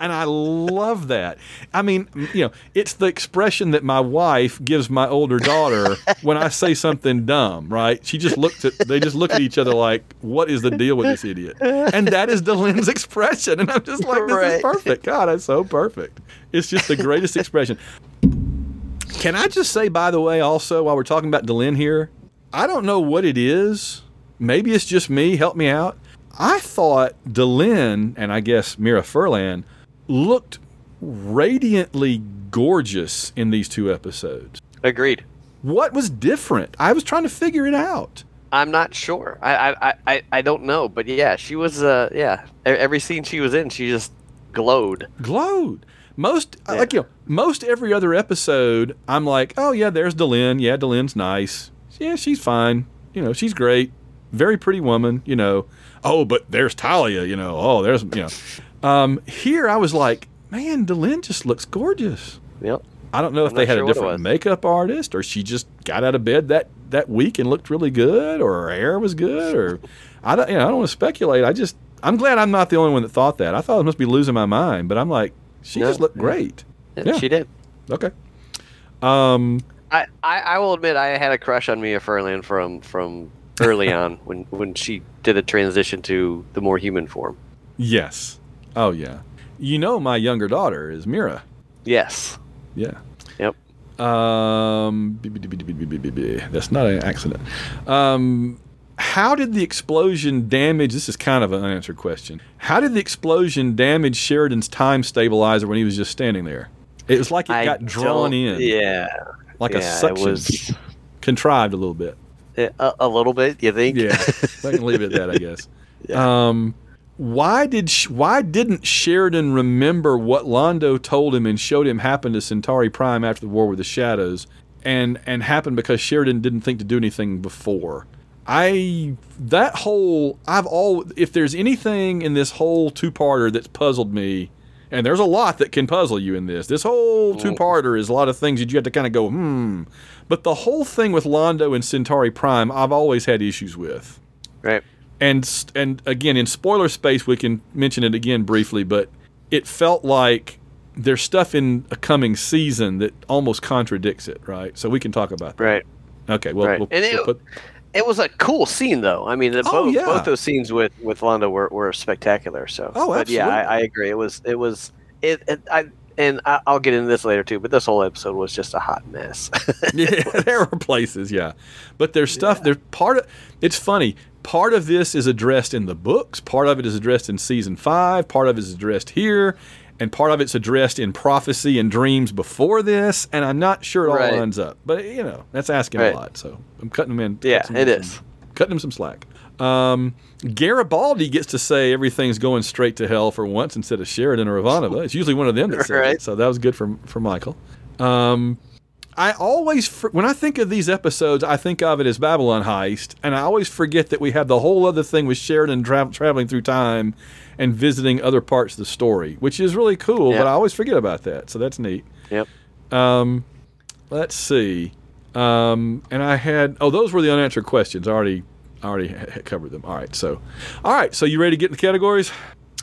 and I love that. I mean, you know, it's the expression that my wife gives my older daughter when I say something dumb, right? She just looks at they just look at each other like, "What is the deal with this idiot?" And that is Delenn's expression, and I'm just like, "This is perfect." God, that's so perfect. It's just the greatest expression. Can I just say, by the way, also while we're talking about Delenn here, I don't know what it is. Maybe it's just me. Help me out. I thought Delenn and I guess Mira Furlan looked radiantly gorgeous in these two episodes. Agreed. What was different? I was trying to figure it out. I'm not sure. I I, I- I, don't know, but yeah, she was. Uh, yeah, every scene she was in, she just glowed. glowed. Most Yeah. like you know, most every other episode, I'm like, oh yeah, there's Delenn. Yeah, Delenn's nice. Yeah, she's fine. You know, she's great. Very pretty woman. You know. Oh, but there's Talia. You know. Oh, there's you know. Um, here I was like, man, Delenn just looks gorgeous. Yep. I don't know if I'm they had sure a different makeup artist or she just got out of bed that, that week and looked really good or her hair was good or I don't you know, I don't want to speculate. I just I'm glad I'm not the only one that thought that. I thought I must be losing my mind, but I'm like she no. just looked great. Yeah, yeah. She did. Okay. Um, I, I, I, will admit I had a crush on Mira Furlan from from early on when when she did a transition to the more human form. Yes. Oh yeah. You know my younger daughter is Mira. Yes. Yeah. Yep. Um, that's not an accident. Um, how did the explosion damage? This is kind of an unanswered question. How did the explosion damage Sheridan's time stabilizer when he was just standing there? It was like it I got drawn in, Yeah. like a suction, It was contrived a little bit. a, a little bit. You think? Yeah, I can leave it at that, I guess. Um, why did why didn't Sheridan remember what Londo told him and showed him happened to Centauri Prime after the War with the Shadows, and and happened because Sheridan didn't think to do anything before? I that whole I've all if there's anything in this whole two parter that's puzzled me, and there's a lot that can puzzle you in this. This whole two parter is a lot of things that you have to kind of go hmm. But the whole thing with Londo and Centauri Prime, I've always had issues with Right. and and again in spoiler space we can mention it again briefly but it felt like there's stuff in a coming season that almost contradicts it right so we can talk about that Right. okay well Right. we'll, And it- we'll put, It was a cool scene, though. I mean, the, Oh, both yeah. both those scenes with with Londo were, were spectacular. So, Oh, but yeah. I, I agree. It was it was it. it I and I, I'll get into this later too. But this whole episode was just a hot mess. yeah there are places yeah but there's stuff there's part of it's funny part of this is addressed in the books part of it is addressed in season five part of it is addressed here and part of it's addressed in prophecy and dreams before this and i'm not sure it all Right. lines up but you know that's asking Right. a lot so i'm cutting them in Yeah, it some- cutting him some slack um, Garibaldi gets to say everything's going straight to hell for once instead of Sheridan or Ivanova. It's usually one of them that says it, Right. so that was good for for Michael. Um, I always, when I think of these episodes, I think of it as Babylon Heist, and I always forget that we have the whole other thing with Sheridan tra- traveling through time and visiting other parts of the story, which is really cool. Yeah. But I always forget about that, so that's neat. yep. Um, let's see. Um, and I had oh, those were the unanswered questions. I already, I already covered them. All right, so, all right, so you ready to get in the categories?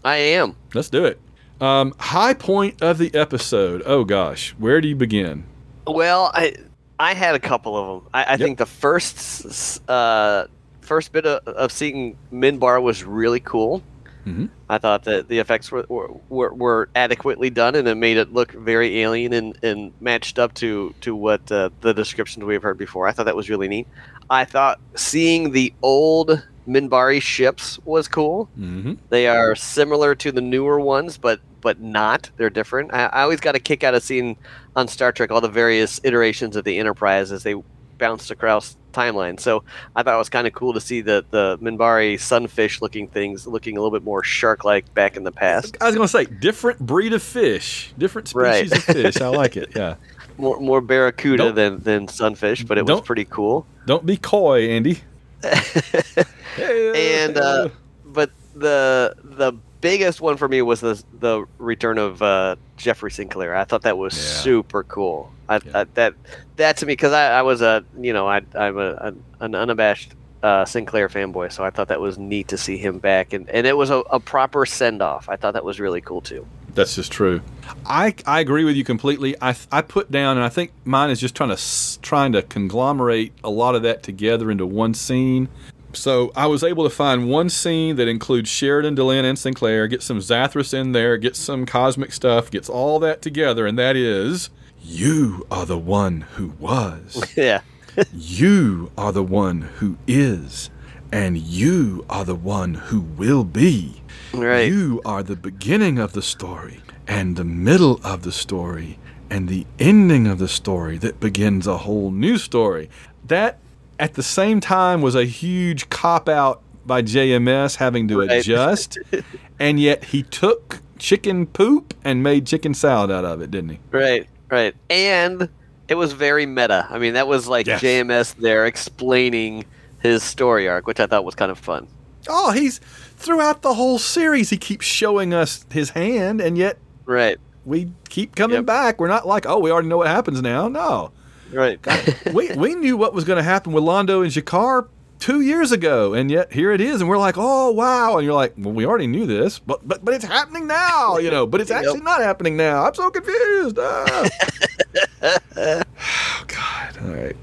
I am. Let's do it. Um, high point of the episode. Oh gosh, where do you begin? Well, I I had a couple of them. I, I think the first uh, first bit of, of seeing Minbar was really cool. Mhm. I thought that the effects were, were, were, were adequately done, and it made it look very alien and, and matched up to to what uh, the descriptions we have heard before. I thought that was really neat. I thought seeing the old Minbari ships was cool. Mm-hmm. They are similar to the newer ones, but but not. They're different. I, I always got a kick out of seeing on Star Trek all the various iterations of the Enterprise as they bounced across timelines. So I thought it was kind of cool to see the the Minbari sunfish looking things looking a little bit more shark like back in the past. I was gonna say different breed of fish, different species Right. of fish. I like it. Yeah. More more barracuda Don't- than than sunfish, but it was pretty cool. Don't be coy, Andy. and uh, but the the biggest one for me was the the return of uh, Jeffrey Sinclair. I thought that was Yeah. super cool. I, Yeah. I, that that to me because I, I was a you know I I'm a, a an unabashed uh, Sinclair fanboy, so I thought that was neat to see him back, and and it was a, a proper send off. I thought that was really cool too. That's just true. I, I agree with you completely. I, I put down, and I think mine is just trying to trying to conglomerate a lot of that together into one scene. So I was able to find one scene that includes Sheridan, Delenn, and Sinclair. Get some Zathras in there. Get some cosmic stuff. Gets all that together, and that is you are the one who was. Yeah, You are the one who is, and you are the one who will be. right. You are the beginning of the story, and the middle of the story, and the ending of the story that begins a whole new story. That, at the same time, was a huge cop out by JMS having to Right. adjust, and yet he took chicken poop and made chicken salad out of it, didn't he? Right, right. And it was very meta. I mean, that was like Yes. JMS there explaining his story arc, which I thought was kind of fun. Oh, he's throughout the whole series, he keeps showing us his hand, and yet Right, we keep coming Yep. back. We're not like, oh, we already know what happens now. No. right. we, we knew what was going to happen with Londo and G'Kar two years ago, and yet here it is, and we're like, oh wow, and you're like, well, we already knew this, but but but it's happening now, you know, but it's actually not happening now. I'm so confused. Ah. oh God! All right,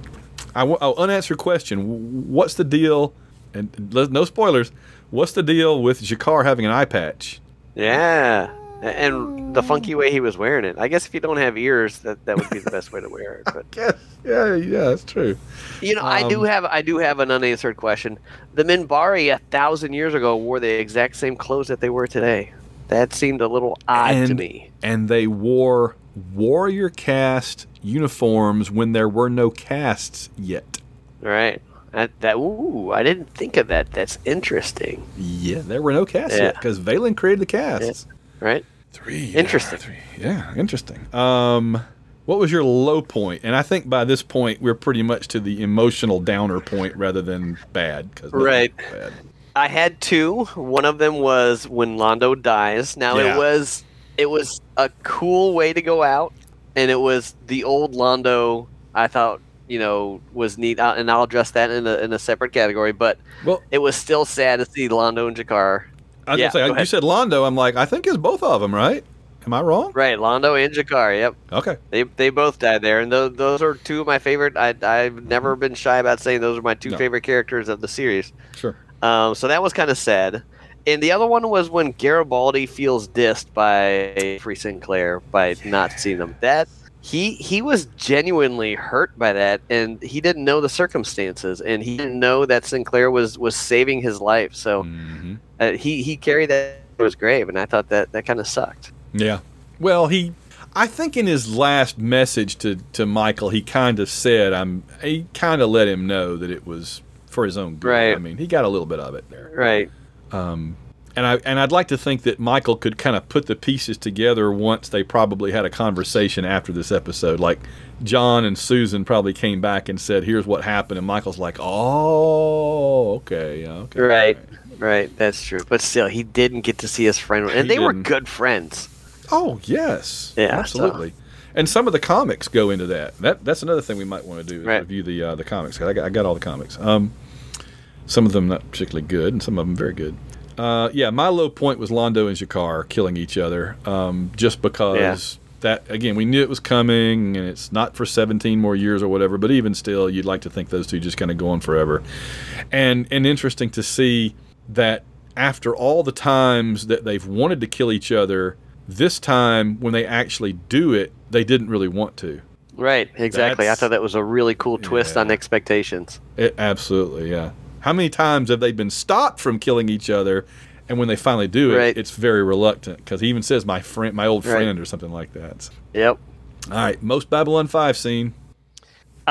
I w- oh, unanswered question. What's the deal? And no spoilers. What's the deal with G'Kar having an eye patch? yeah. And the funky way he was wearing it. I guess if you don't have ears, that, that would be the best way to wear it. But Yes, yeah, yeah, that's true. you know, I do Um, have I do have an unanswered question. The Minbari a thousand years ago wore the exact same clothes that they wear today. That seemed a little odd to me. and they wore warrior caste uniforms when there were no castes yet. Right. That, that ooh, I didn't think of that. That's interesting. Yeah, there were no castes Yeah. yet because Valen created the castes. Right? Three. Interesting. Yeah, three. Yeah, interesting. Um, what was your low point? And I think by this point we're pretty much to the emotional downer point rather than bad. Cause Right. Bad. I had two. One of them was when Londo dies. Now Yeah. it was it was a cool way to go out, and it was the old Londo. I thought you know was neat, uh, and I'll address that in a in a separate category. But Well, it was still sad to see Londo and G'Kar. I Yeah, say you ahead. said Londo. I'm like I think it's both of them, right? Am I wrong? Right, Londo and G'Kar. Yep, Okay. they they both died there, and those those are two of my favorite. I I've never been shy about saying those are my two No. favorite characters of the series. Sure. Um, so that was kind of sad. And the other one was when Garibaldi feels dissed by Free Sinclair by not seeing them. That he he was genuinely hurt by that, and he didn't know the circumstances, and he didn't know that Sinclair was was saving his life. So hmm uh, he he carried that to his grave, and I thought that that kind of sucked. Yeah. Well, he, I think in his last message to, to Michael, he kind of said, "I'm." He kind of let him know that it was for his own good. Right. I mean, he got a little bit of it there. Right. Um, and I and I'd like to think that Michael could kind of put the pieces together once they probably had a conversation after this episode. Like John and Susan probably came back and said, "Here's what happened," and Michael's like, "Oh, okay, yeah, okay, Right. Right. That's true. But still, he didn't get to see his friend, and He they were didn't. good friends. Oh yes, Yeah, absolutely. And some of the comics go into that. That that's another thing we might want to do is Right. review the uh, the comics. I got, I got all the comics. Um, some of them not particularly good, and some of them very good. Uh, yeah, my low point was Londo and G'Kar killing each other, um, just because that again we knew it was coming, and it's not for 17 more years or whatever. But even still, you'd like to think those two just kind of go on forever. And and interesting to see that after all the times that they've wanted to kill each other, this time when they actually do it, they didn't really want to. Right. Exactly. I thought that was a really cool twist on expectations. It, absolutely, yeah. How many times have they been stopped from killing each other, and when they finally do it, Right. it's very reluctant because he even says my friend, my old Right. friend, or something like that. Yep. all right, most Babylon Five scene. Uh,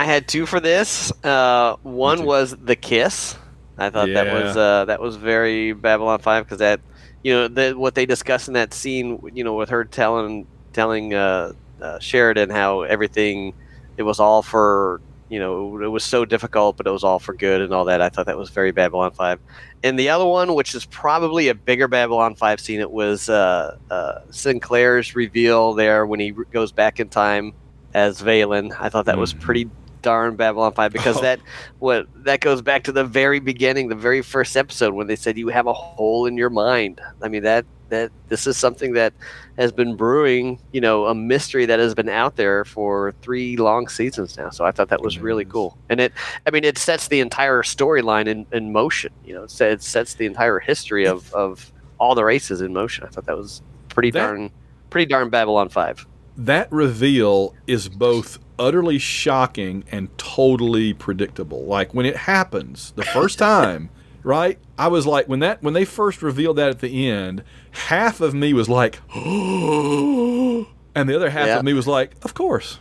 I had two for this. Uh, one was the kiss. I thought that was uh, that was very Babylon Five because that you know the, what they discuss in that scene. You know, with her telling telling uh, uh, Sheridan how everything it was all for you know it was so difficult, but it was all for good and all that. I thought that was very Babylon Five. And the other one, which is probably a bigger Babylon Five scene, it was uh, uh, Sinclair's reveal there when he goes back in time as Valen. I thought that was Mhm. pretty darn Babylon Five because Oh. that what that goes back to the very beginning, the very first episode when they said you have a hole in your mind. I mean that that this is something that has been brewing, you know, a mystery that has been out there for three long seasons now. So I thought that was really cool, and it, I mean, it sets the entire storyline in, in motion. You know, it sets, it sets the entire history of of all the races in motion. I thought that was pretty That- darn, pretty darn Babylon Five. That reveal is both utterly shocking and totally predictable. Like when it happens the first time, right? I was like when that when they first revealed that at the end, half of me was like, and the other half Yeah. of me was like, of course.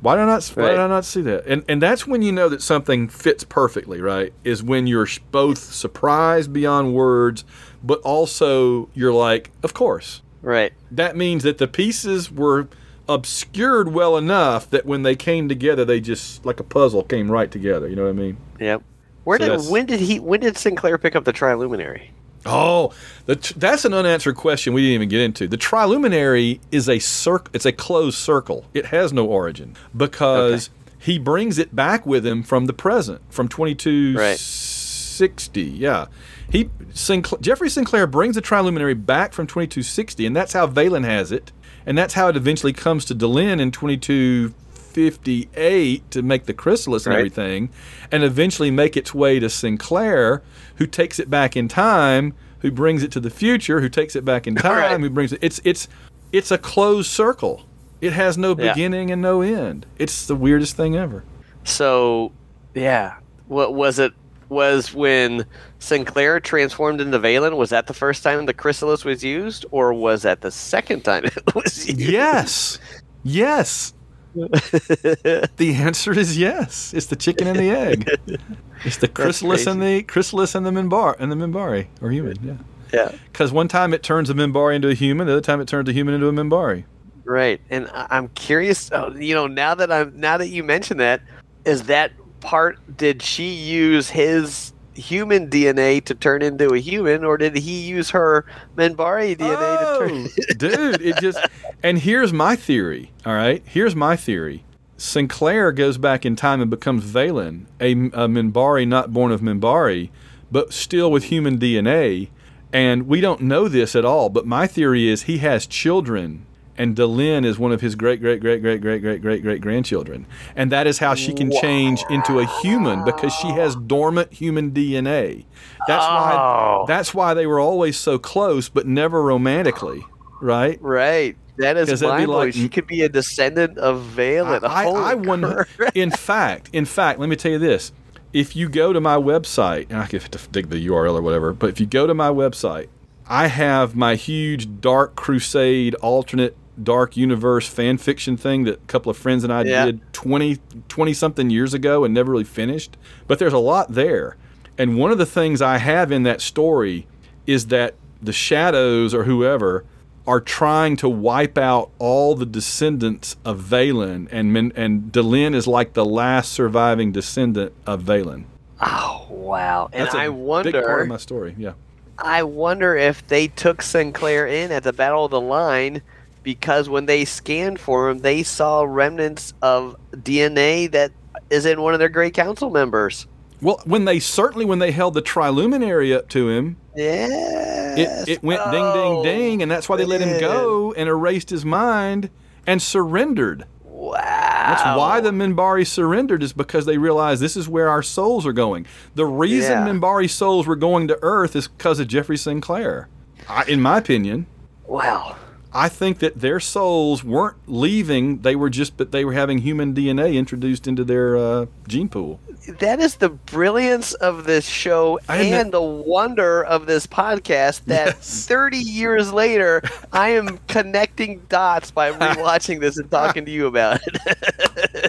Why did I not why did I not see that? And and that's when you know that something fits perfectly, right? Is when you're both surprised beyond words, but also you're like, of course Right. that means that the pieces were obscured well enough that when they came together, they just like a puzzle came right together. You know what I mean? Yep. Where So did that's- when did he when did Sinclair pick up the Triluminary? Oh, the, that's an unanswered question we didn't even get into. The triluminary is a circle. It's a closed circle. It has no origin because he brings it back with him from the present, from twenty two sixty. Yeah, he Sinclair, Jeffrey Sinclair brings the triluminary back from twenty-two sixty, and that's how Valen has it, and that's how it eventually comes to Delenn in twenty-two fifty-eight to make the chrysalis and everything, and eventually make its way to Sinclair, who takes it back in time, who brings it to the future, who takes it back in time, Right. who brings it. It's it's it's a closed circle. It has no Yeah. beginning and no end. It's the weirdest thing ever. So, yeah. What was it? Was when Sinclair transformed into Valen? Was that the first time the chrysalis was used, or was that the second time it was used? Yes, yes. The answer is yes. It's the chicken and the egg. It's the chrysalis and the chrysalis and the minbar and the minbari or human. Yeah. yeah. Because one time it turns a minbari into a human, the other time it turns a human into a minbari. Right, and I'm curious. oh, You know, now that I'm now that you mention that, is that part? Did she use his human DNA to turn into a human, or did he use her Minbari DNA to turn? Oh, dude, it just. And here's my theory. All right, here's my theory. Sinclair goes back in time and becomes Valen, a, a Minbari not born of Minbari, but still with human DNA. And we don't know this at all. But my theory is he has children, and Delenn is one of his great, great, great, great, great, great, great, great grandchildren. And that is how she can change into a human because she has dormant human DNA. That's why. Oh. That's why they were always so close, but never romantically, right? Right. That is 'Cause that'd be mind like- she could be a descendant of Valen. I, Holy I wonder. In fact, in fact, let me tell you this: if you go to my website, and I have to dig the URL or whatever, but if you go to my website, I have my huge Dark Crusade alternate Dark Universe fan fiction thing that a couple of friends and I Yeah. did 20, 20 something years ago and never really finished. But there's a lot there. And one of the things I have in that story is that the shadows or whoever are trying to wipe out all the descendants of Valen, and Min- and Delenn is like the last surviving descendant of Valen. Oh wow! And That's a I big part of my story. Yeah. I wonder if they took Sinclair in at the Battle of the Line because when they scanned for him, they saw remnants of DNA that is in one of their Great Council members. Well, when they certainly when they held the triluminary up to him, Yeah. it, it went ding ding ding, and that's why they let him go and erased his mind and surrendered. Wow. That's why the Minbari surrendered is because they realized this is where our souls are going. The reason Yeah. Minbari souls were going to Earth is because of Jeffrey Sinclair. I, in my opinion, Wow. I think that their souls weren't leaving; they were just, but they were having human DNA introduced into their uh, gene pool. That is the brilliance of this show and the wonder of this podcast that Yes. 30 years later, I am connecting dots by rewatching this and talking to you about it.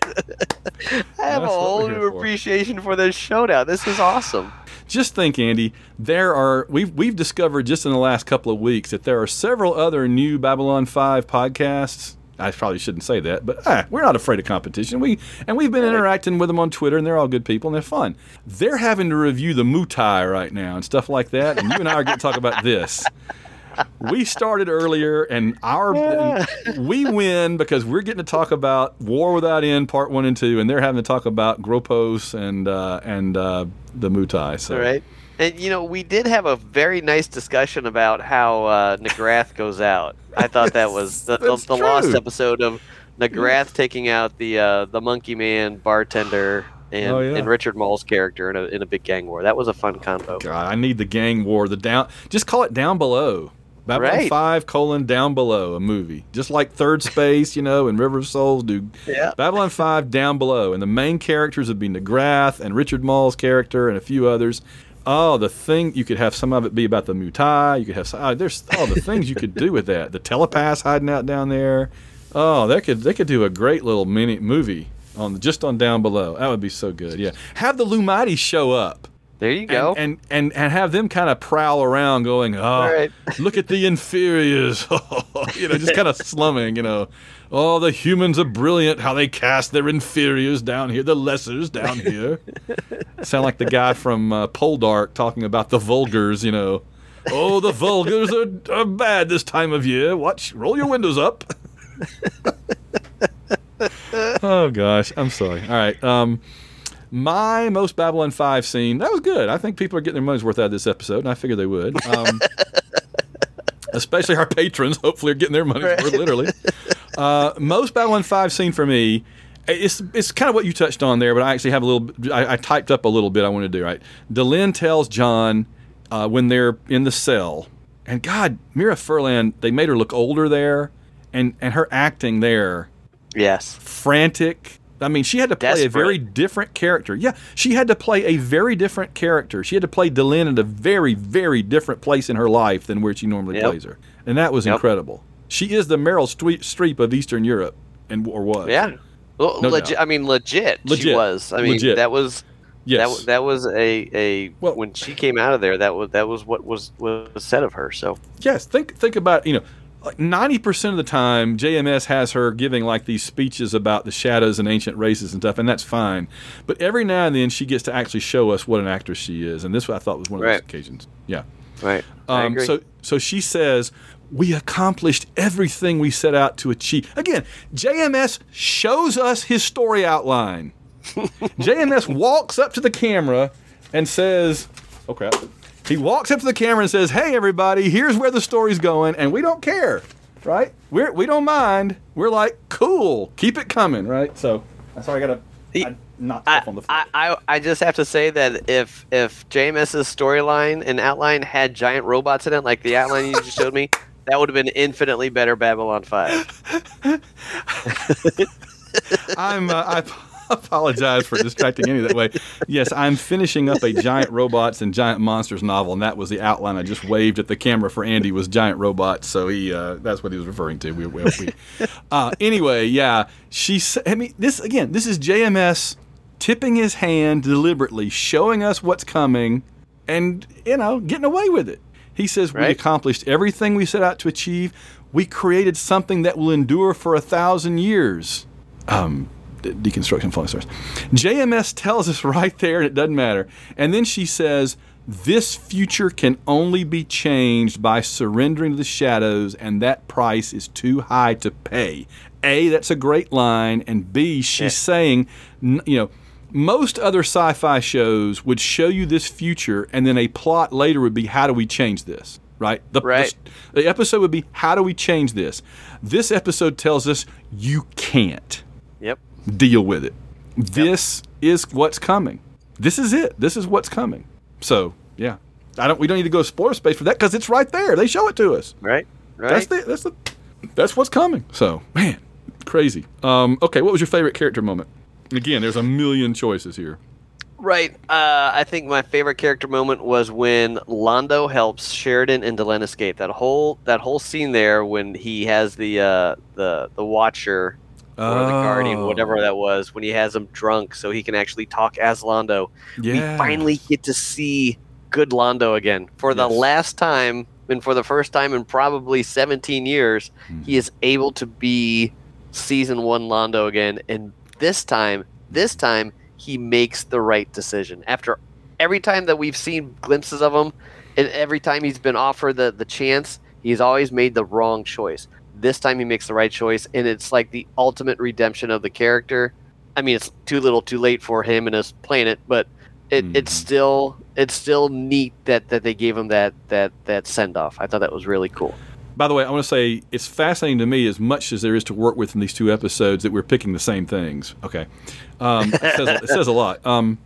I have That's a whole new for. appreciation for this show now. This is awesome. Just think, Andy. There are we've we've discovered just in the last couple of weeks that there are several other new Babylon Five podcasts I probably shouldn't say that, but ah, we're not afraid of competition. We and we've been interacting with them on Twitter, and they're all good people and they're fun. They're having to review the Mutai right now and stuff like that, and you and I are going to talk about this. We started earlier, and our we win because we're getting to talk about War Without End Part One and Two, and they're having to talk about Gropos and uh, and uh, the Mutai. So. All right. And you know, we did have a very nice discussion about how uh, N'Grath goes out. I thought that was the, the, the lost episode of N'Grath taking out the uh, the Monkey Man bartender and, Oh, yeah. and Richard Mall's character in a in a big gang war. That was a fun combo. God, I need the gang war. The down, just call it down below. Babylon Right. Five colon down below a movie, just like Third Space, you know, and River of Souls do. Yeah. Babylon Five down below, and the main characters would be N'Grath and Richard Mall's character and a few others. Oh, the thing you could have some of it be about the Mutai. You could have oh, there's all the things you could do with that. The telepaths hiding out down there. Oh, they could they could do a great little mini movie on just on down below. That would be so good. Yeah, have the Lumati show up There you go. and and and have them kind of prowl around, going, "Oh, right. look at the inferiors," you know, just kind of slumming, you know. Oh, the humans are brilliant. How they cast their inferiors down here, the lessers down here. Sound like the guy from uh, Poldark talking about the vulgars, you know. Oh, the vulgars are, are bad this time of year. Watch, roll your windows up. oh gosh, I'm sorry. All right. Um, my most Babylon 5 scene, that was good. I think people are getting their money's worth out of this episode, and I figured they would. Um, especially our patrons, hopefully, are getting their money's worth, literally. Uh, most Babylon 5 scene for me, it's, it's kind of what you touched on there, but I actually have a little, I, I typed up a little bit I want to do, right? Delenn tells John uh, when they're in the cell, and God, Mira Furlan, they made her look older there, and, and her acting there yes. frantic. I mean, she had to play a very different character. Yeah, she had to play a very different character. She had to play Delenn at a very, very different place in her life than where she normally Yep. plays her, and that was Yep. incredible. She is the Meryl Streep, of Eastern Europe, and or was. Yeah. Well, No legit. doubt. I mean, legit. She Legit. was. I mean, Legit. that was. Yes. That, that was a, a Well- when she came out of there that was that was what was was said of her so yes. Think think about you know. Like ninety percent of the time, JMS has her giving like these speeches about the shadows and ancient races and stuff, and that's fine. But every now and then, she gets to actually show us what an actress she is, and this I thought was one of those occasions. Yeah. right Um, so, so she says, "We accomplished everything we set out to achieve." Again, JMS shows us his story outline. JMS walks up to the camera and says, "Oh crap." He walks up to the camera and says, "Hey, everybody, here's where the story's going, and we don't care, right? We're we don't mind. We're like, cool, keep it coming, right?" So, I'm sorry, I gotta He- I I, stuff on the floor. I, I, I just have to say that if if JMS's storyline and outline had giant robots in it, like the outline you just showed me, that would have been infinitely better Babylon 5. I'm. Uh, I apologize for distracting any that way. Yes, I'm finishing up a giant robots and giant monsters novel, and that was the outline I just waved at the camera for Andy was giant robots. So he, uh, that's what he was referring to. We, we, we uh, anyway, yeah. she. I mean, this again. This is JMS tipping his hand deliberately, showing us what's coming, and you know, getting away with it. He says we accomplished everything we set out to achieve. We created something that will endure for a thousand years um, deconstruction falling stars. JMS tells us right there, and it doesn't matter. And then she says, "This future can only be changed by surrendering to the shadows, and that price is too high to pay." A, that's a great line, and B, she's Yeah. saying, you know. Most other sci-fi shows would show you this future, and then a plot later would be, "How do we change this?" Right? The, the Right. the episode would be, "How do we change this?" This episode tells us, "You can't." Yep. Deal with it. This is what's coming. This is it. This is what's coming. So yeah, I don't. We don't need to go spoiler space for that because it's right there. They show it to us. Right? Right? That's the. That's the. That's what's coming. So man, crazy. Um. Okay. What was your favorite character moment? Again, there's a million choices here. Right. Uh, I think my favorite character moment was when Londo helps Sheridan and Delenn escape. That whole that whole scene there when he has the uh, the the Watcher or the Guardian, Oh. whatever that was, when he has him drunk so he can actually talk as Londo. We finally get to see good Londo again for the Yes. last time and for the first time in probably 17 years. Hmm. He is able to be season one Londo again, and this time, this time he makes the right decision. After every time that we've seen glimpses of him, and every time he's been offered the, the chance, he's always made the wrong choice. This time he makes the right choice, and it's like the ultimate redemption of the character. I mean, it's too little, too late for him and his planet, but it, Mhm. it's still it's still neat that, that they gave him that that that send off. I thought that was really cool. By the way, I want to say it's fascinating to me as much as there is to work with in these two episodes that we're picking the same things. Okay, um, it, says, it says a lot. Um,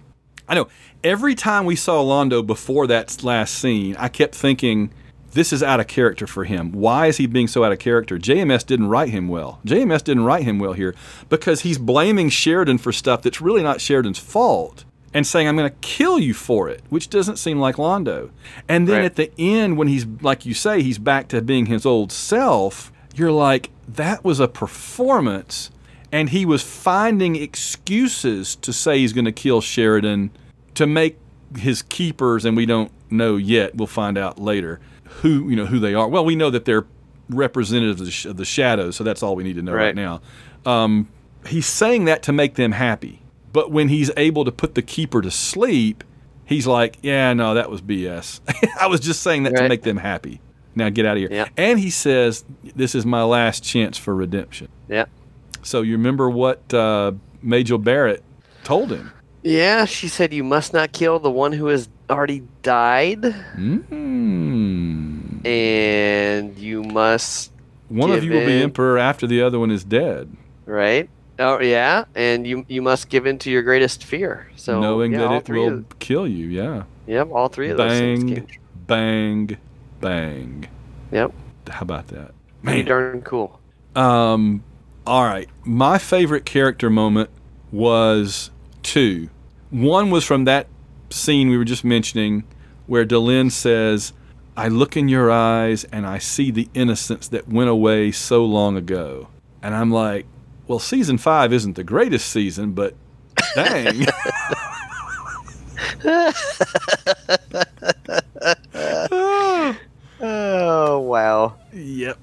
I know every time we saw Londo before that last scene, I kept thinking this is out of character for him. Why is he being so out of character? JMS didn't write him well. JMS didn't write him well here because he's blaming Sheridan for stuff that's really not Sheridan's fault and saying, I'm going to kill you for it, which doesn't seem like Londo. And then Right. at the end, when he's, like you say, he's back to being his old self, you're like, that was a performance. And he was finding excuses to say he's going to kill Sheridan to make his keepers, and we don't know yet. We'll find out later who you know who they are. Well, we know that they're representatives of the, sh- of the shadows, so that's all we need to know right, Right. now. Um, he's saying that to make them happy, but when he's able to put the keeper to sleep, he's like, "Yeah, no, that was BS. I was just saying that to make them happy. Now get out of here." Yeah. And he says, "This is my last chance for redemption." Yeah. So you remember what uh, Major Barrett told him? Yeah, she said you must not kill the one who has already died, Mm. And you must One of you will be emperor after the other one is dead, right. Oh yeah, and you you must give in to your greatest fear. So knowing yeah, that it will Of, kill you. Yeah. yep, all three of those things Bang, bang, bang. Yep, How about that? pretty darn cool. Um, all right. My favorite character moment was two. One was from that scene we were just mentioning where Delenn says, I look in your eyes and I see the innocence that went away so long ago. And I'm like, well, season five isn't the greatest season, but dang. Oh wow. yep.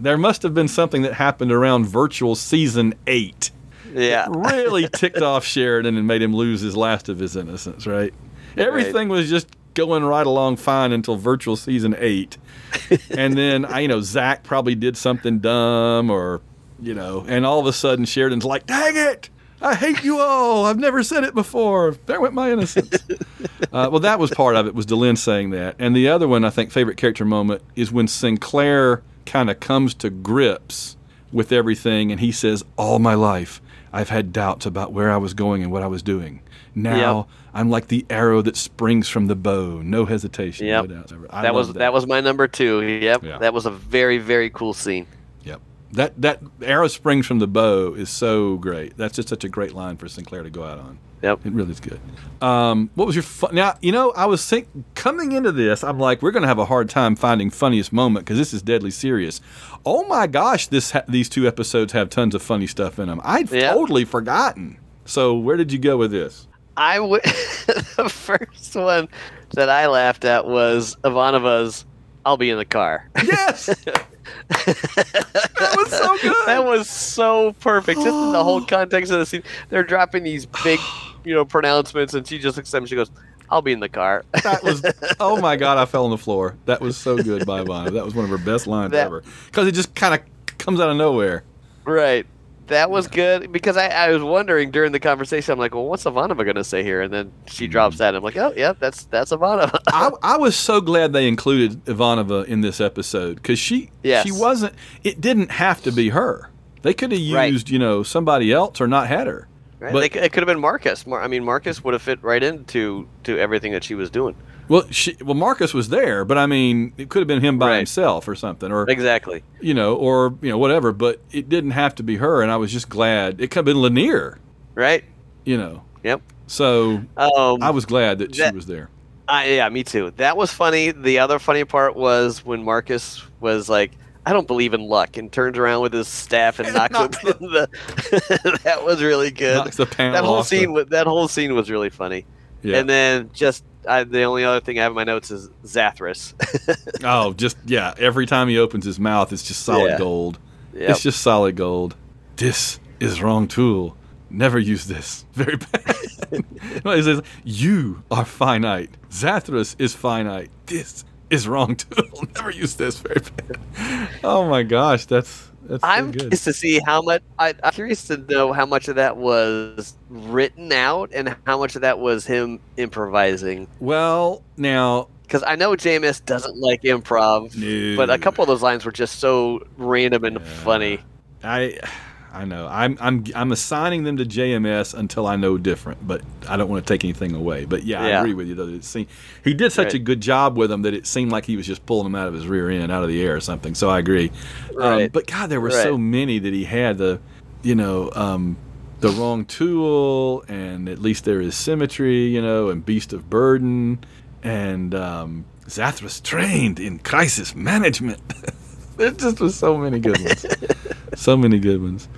There must have been something that happened around virtual season eight. Yeah. really ticked off Sheridan and made him lose his last of his innocence, right? Everything was just going right along fine until virtual season eight. and then, I, you know, Zach probably did something dumb or, you know, and all of a sudden Sheridan's like, dang it! I hate you all. I've never said it before. There went my innocence. uh, well, that was part of it, was Delenn saying that. And the other one, I think, favorite character moment is when Sinclair kind of comes to grips with everything and he says, All my life, I've had doubts about where I was going and what I was doing. Now Yep. I'm like the arrow that springs from the bow. No hesitation. Yep. No that was love that. was my number two. Yep. Yeah. That was a very very cool scene. Yep. That that arrow springs from the bow is so great. That's just such a great line for Sinclair to go out on. Yep. It really is good. Um, what was your fun? Now you know I was think coming into this, I'm like we're going to have a hard time finding funniest moment because this is deadly serious. Oh my gosh, this ha- these two episodes have tons of funny stuff in them. I'd Yeah. totally forgotten. So where did you go with this? I would. the first one that I laughed at was Ivanova's. I'll be in the car. Yes, that was so good. that was so perfect. Just in the whole context of the scene, they're dropping these big, you know, pronouncements, and she just looks at him. She goes, "I'll be in the car." That was oh my god! I fell on the floor. That was so good by Ivana. That was one of her best lines That- ever because it just kind of comes out of nowhere. right. That was good because I, I was wondering during the conversation. I'm like, well, what's Ivanova going to say here? And then she drops that. And I'm like, oh, yeah, that's that's Ivanova. I, I was so glad they included Ivanova in this episode because she Yes. she wasn't. It didn't have to be her. They could have Right. used you know somebody else or not had her. Right? But- They it could have been Marcus. Mar- I mean, Marcus would have fit right into to everything that she was doing. Well, she, well, Marcus was there, but I mean, it could have been him by Right. himself or something, or Exactly. you know, or you know, whatever. But it didn't have to be her, and I was just glad it could have been Lennier. Right. You know, Yep. so Um, I was glad that, she was there. I, yeah, me too. That was funny. The other funny part was when Marcus was like, "I don't believe in luck," and turns around with his staff and knocks Knocks open the. that was really good. The That whole the- scene. wa- That whole scene was really funny. Yeah. And then just I, the only other thing I have in my notes is Zathras. oh, just yeah. Every time he opens his mouth, it's just solid Yeah. gold. Yep. It's just solid gold. This is wrong tool. Never use this. Very bad. he says, You are finite. Zathras is finite. This is wrong tool. Never use this. Very bad. Oh my gosh, that's that's I'm curious to see how much. I, I'm curious to know how much of that was written out and how much of that was him improvising. Well, now Because I know JMS doesn't like improv, but a couple of those lines were just so random and Yeah. funny. I I know. I'm I'm I'm assigning them to JMS until I know different, but I don't want to take anything away. But yeah, I agree with you though. It seemed, he did such a good job with them that it seemed like he was just pulling them out of his rear end, out of the air or something. So I agree. Um, but God, there were so many that he had the, you know, um, the wrong tool, and at least there is symmetry, you know, and beast of burden, and um, Zathras trained in crisis management. there just was so many good ones. so many good ones.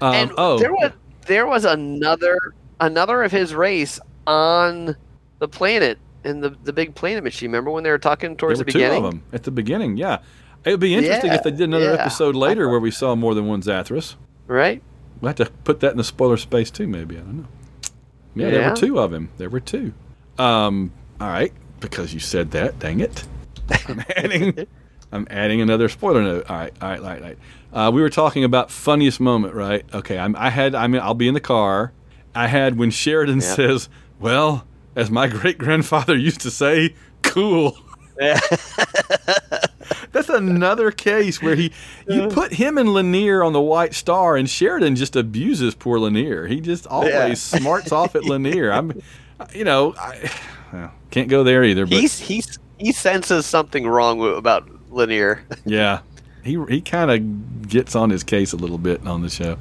Um, and oh, there was there was another another of his race on the planet in the the big planet machine. Remember when they were talking there towards were the two beginning? of them at the beginning. Yeah, it would be interesting if they did another yeah. episode later where we saw more than one Zathras. Right? We'll have to put that in the spoiler space too, maybe. I don't know. Yeah, there were two of him. There were two. Um, all right, because you said that, dang it. I'm adding I'm adding another spoiler note. All right, all right, all right, all right. Uh, we were talking about funniest moment, right? Okay, I'm, I had I mean I'll be in the car. I had when Sheridan Yeah. says, "Well, as my great grandfather used to say, cool." Yeah. That's another case where he you put him and Lennier on the White Star, and Sheridan just abuses poor Lennier. He just always Yeah. smarts off at Lanier. I'm, you know, I well, can't go there either. But He's he's he senses something wrong about Lennier. yeah, he he kind of gets on his case a little bit on the show.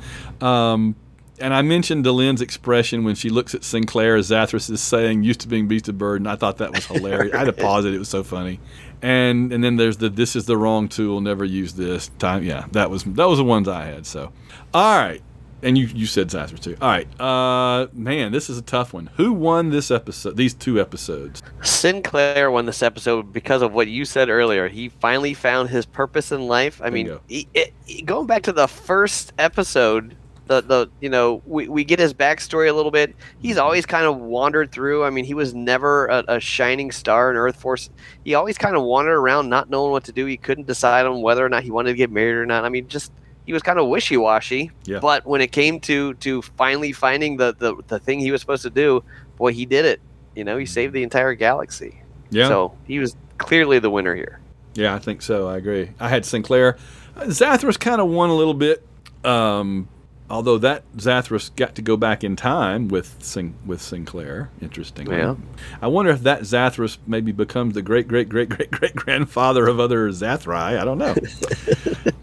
Um, and I mentioned Delenn's expression when she looks at Sinclair as Zathras is saying "used to being beast of burden." I thought that was hilarious. I had to pause it; it was so funny. And and then there's the "this is the wrong tool, never use this" time. Yeah, that was that was the ones I had. So, all right. And you you said Zathras too. All right, uh, man, this is a tough one. Who won this episode? These two episodes. Sinclair won this episode because of what you said earlier. He finally found his purpose in life. I mean, he, it, he- going back to the first episode, the the you know we, we get his backstory a little bit. He's always kind of wandered through. I mean, he was never a, a shining star in Earth Force. He always kind of wandered around, not knowing what to do. He couldn't decide on whether or not he wanted to get married or not. I mean, just he was kind of wishy washy. Yeah. But when it came to to finally finding the, the the thing he was supposed to do, boy, he did it. You know, he saved the entire galaxy. Yeah. So he was clearly the winner here. Yeah, I think so. I agree. I had Sinclair. Zathras kind of won a little bit, um, although that Zathras got to go back in time with Sin- with Sinclair. Interestingly, Yeah. I wonder if that Zathras maybe becomes the great great great great great grandfather of other Zathri. I don't know.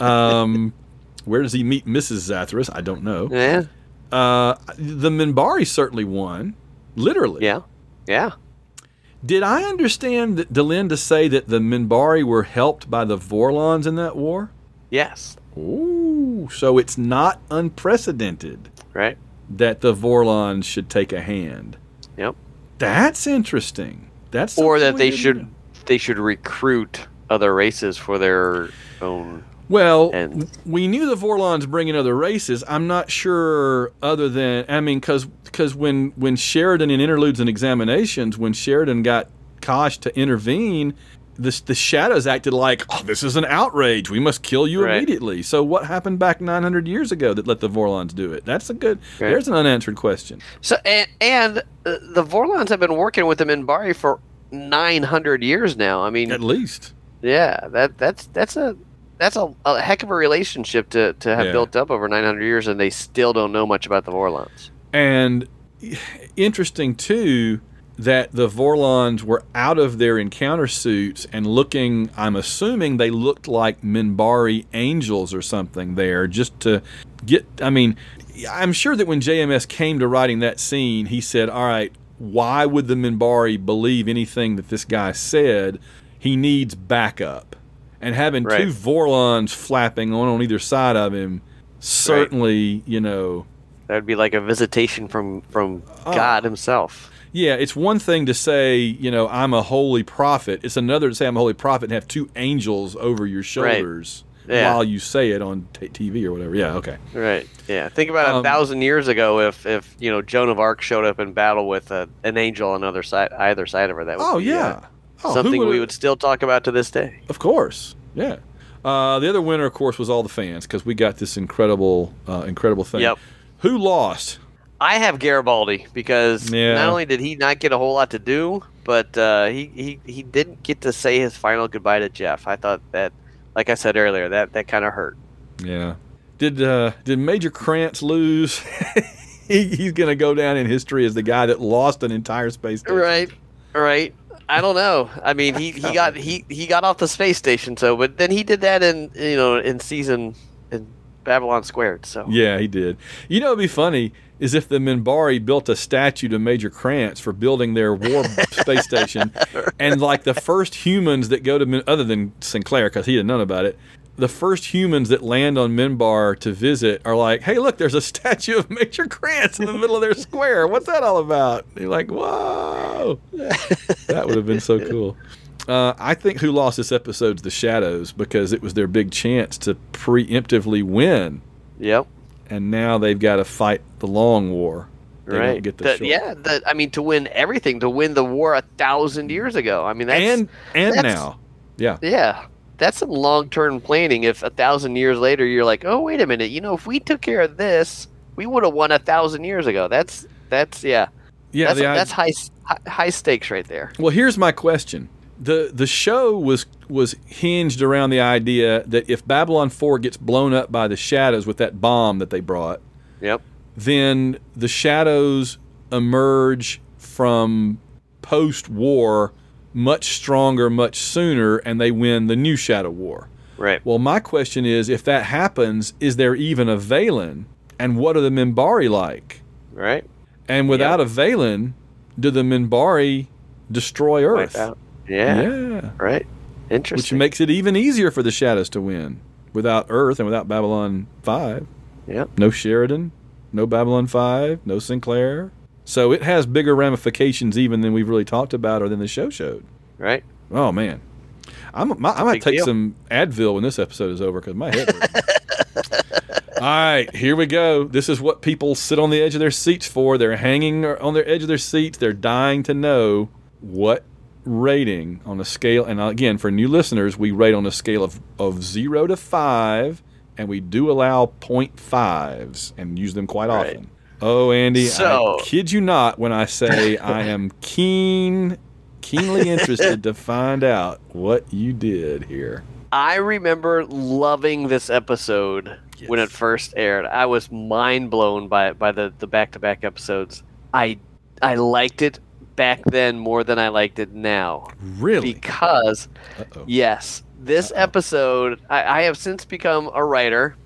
um, where does he meet Mrs. Zathras? I don't know. Yeah. Uh, the Minbari certainly won, literally. Yeah. Yeah. Did I understand Delenn to say that the Minbari were helped by the Vorlons in that war? Yes. Ooh, so it's not unprecedented Right. that the Vorlons should take a hand. Yep. That's interesting. That's Or that they should know. they should recruit other races for their own. Well, and- we knew the Vorlons bringing other races. I'm not sure, other than I mean, because because when when Sheridan in interludes and examinations, when Sheridan got Kosh to intervene, the the Shadows acted like, "Oh, this is an outrage. We must kill you Right. immediately." So, what happened back 900 years ago that let the Vorlons do it? That's a good. Right. There's an unanswered question. So and, and uh, the Vorlons have been working with the Minbari for nine hundred years now. I mean, At least, yeah, that that's that's a that's a, a heck of a relationship to, to have Yeah. built up over nine hundred years, and they still don't know much about the Vorlons. And interesting too that the Vorlons were out of their encounter suits and looking. I'm assuming they looked like Minbari angels or something there, just to get. I mean, I'm sure that when JMS came to writing that scene, he said, "All right, why would the Minbari believe anything that this guy said? He needs backup." And having Right. two Vorlons flapping on on either side of him, certainly, you know, That would be like a visitation from from Oh. God Himself. Yeah, it's one thing to say, you know, I'm a holy prophet. It's another to say I'm a holy prophet and have two angels over your shoulders. Yeah. while you say it on t- TV or whatever. Yeah, okay. Right. Yeah. Think about Um, a thousand years ago if if you know Joan of Arc showed up in battle with a, an angel on other side either side of her. That would Oh be, yeah. uh, Oh, something we would still talk about to this day. Of course. Yeah. Uh, the other winner, of course, was all the fans because we got this incredible, uh, incredible thing. Yep. Who lost? I have Garibaldi because Yeah. not only did he not get a whole lot to do, but uh, he, he he didn't get to say his final goodbye to Jeff. I thought that, like I said earlier, that that kind of hurt. Yeah. Did uh, did Major Krantz lose? he, he's going to go down in history as the guy that lost an entire space station. Right. Right. I don't know. I mean, he, he got he, he got off the space station. So, but then he did that in you know in season in Babylon Squared. So Yeah, he did. You know, it'd be funny is if the Minbari built a statue to Major Krantz for building their war space station, and like the first humans that go to other than Sinclair because he didn't know about it. The first humans that land on Minbar to visit are like, "Hey, look, there's a statue of Major Krantz in the middle of their square. What's that all about?" And you're like, "Whoa, that would have been so cool." Uh, I think who lost this episode's the Shadows because it was their big chance to preemptively win Yep. and now they've got to fight the long war. They right. get the, The- yeah. The, I mean, to win everything, to win the war a thousand years ago. I mean, that's and and that's- now, yeah, Yeah, that's some long-term planning. If a thousand years later you're like, oh wait a minute, you know, if we took care of this, we would have won a thousand years ago. That's that's yeah, yeah. that's the, that's high high stakes right there. well, here's my question: the The show was was hinged around the idea that if Babylon Four gets blown up by the shadows with that bomb that they brought, Yep. then the shadows emerge from post-war much stronger, much sooner, and they win the new Shadow War. Right. Well, my question is, if that happens, is there even a Valen? And what are the Minbari like? Right. And without a Valen, do the Minbari destroy Earth? Yeah. Yeah. Right. Interesting. Which makes it even easier for the Shadows to win. Without Earth and without Babylon 5. Yep. No Sheridan, no Babylon 5, no Sinclair. So it has bigger ramifications even than we've really talked about or than the show showed. Right. Oh, man. I'm, my, I might take deal. some Advil when this episode is over because my head hurts. All right, here we go. This is what people sit on the edge of their seats for. They're hanging on their edge of their seats. They're dying to know what rating on a scale. And again, for new listeners, we rate on a scale of, of zero to five, and we do allow point fives and use them quite Right. often. Oh, Andy, So- I kid you not when I say I am keen, keenly interested to find out what you did here. I remember loving this episode when it first aired. I was mind blown by by the the back to back episodes. I I liked it back then more than I liked it now Really? because Uh-oh. yes, this episode I, I have since become a writer.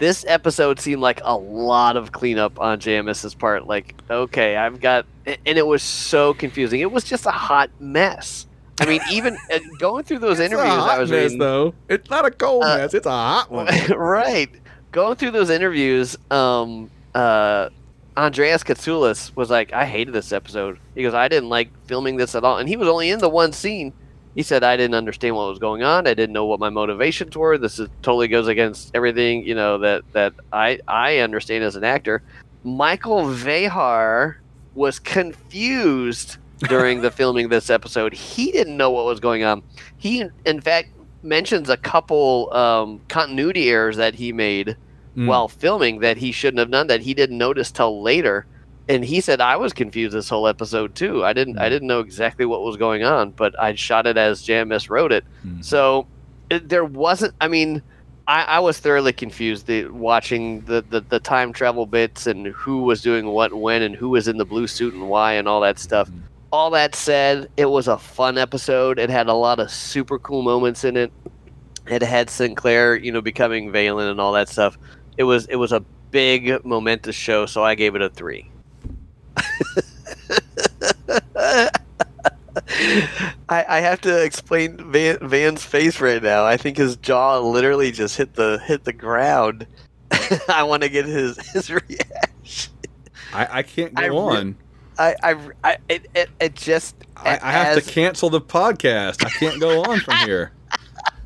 This episode seemed like a lot of cleanup on JMS's part. Like, okay, I've got, and it was so confusing. It was just a hot mess. I mean, even going through those It's interviews, I was mess, reading. though. It's not a cold Uh, mess. It's a hot one. right. Going through those interviews, um, uh, Andreas Katsulas was like, I hated this episode. He goes, I didn't like filming this at all. And he was only in the one scene. He said, I didn't understand what was going on. I didn't know what my motivations were. This is totally goes against everything, you know, that, that I, I understand as an actor. Michael O'Hare was confused during the filming of this episode. He didn't know what was going on. He, in fact, mentions a couple um, continuity errors that he made Mm. while filming that he shouldn't have done that he didn't notice till later. And he said I was confused this whole episode too. I didn't I Mm. didn't know exactly what was going on, but I shot it as JMS wrote it. Mm. So it, there wasn't. I mean, I, I was thoroughly confused the, watching the, the the time travel bits and who was doing what when and who was in the blue suit and why and all that stuff. Mhm. All that said, it was a fun episode. It had a lot of super cool moments in it. It had Sinclair, you know, becoming Valen and all that stuff. It was it was a big momentous show, so I gave it a three. I, I have to explain Van, Van's face right now. I think his jaw literally just hit the hit the ground. I want to get his his reaction. I, I can't go I on. I I, I it, it, it just I, I have as, to cancel the podcast. I can't go on from here.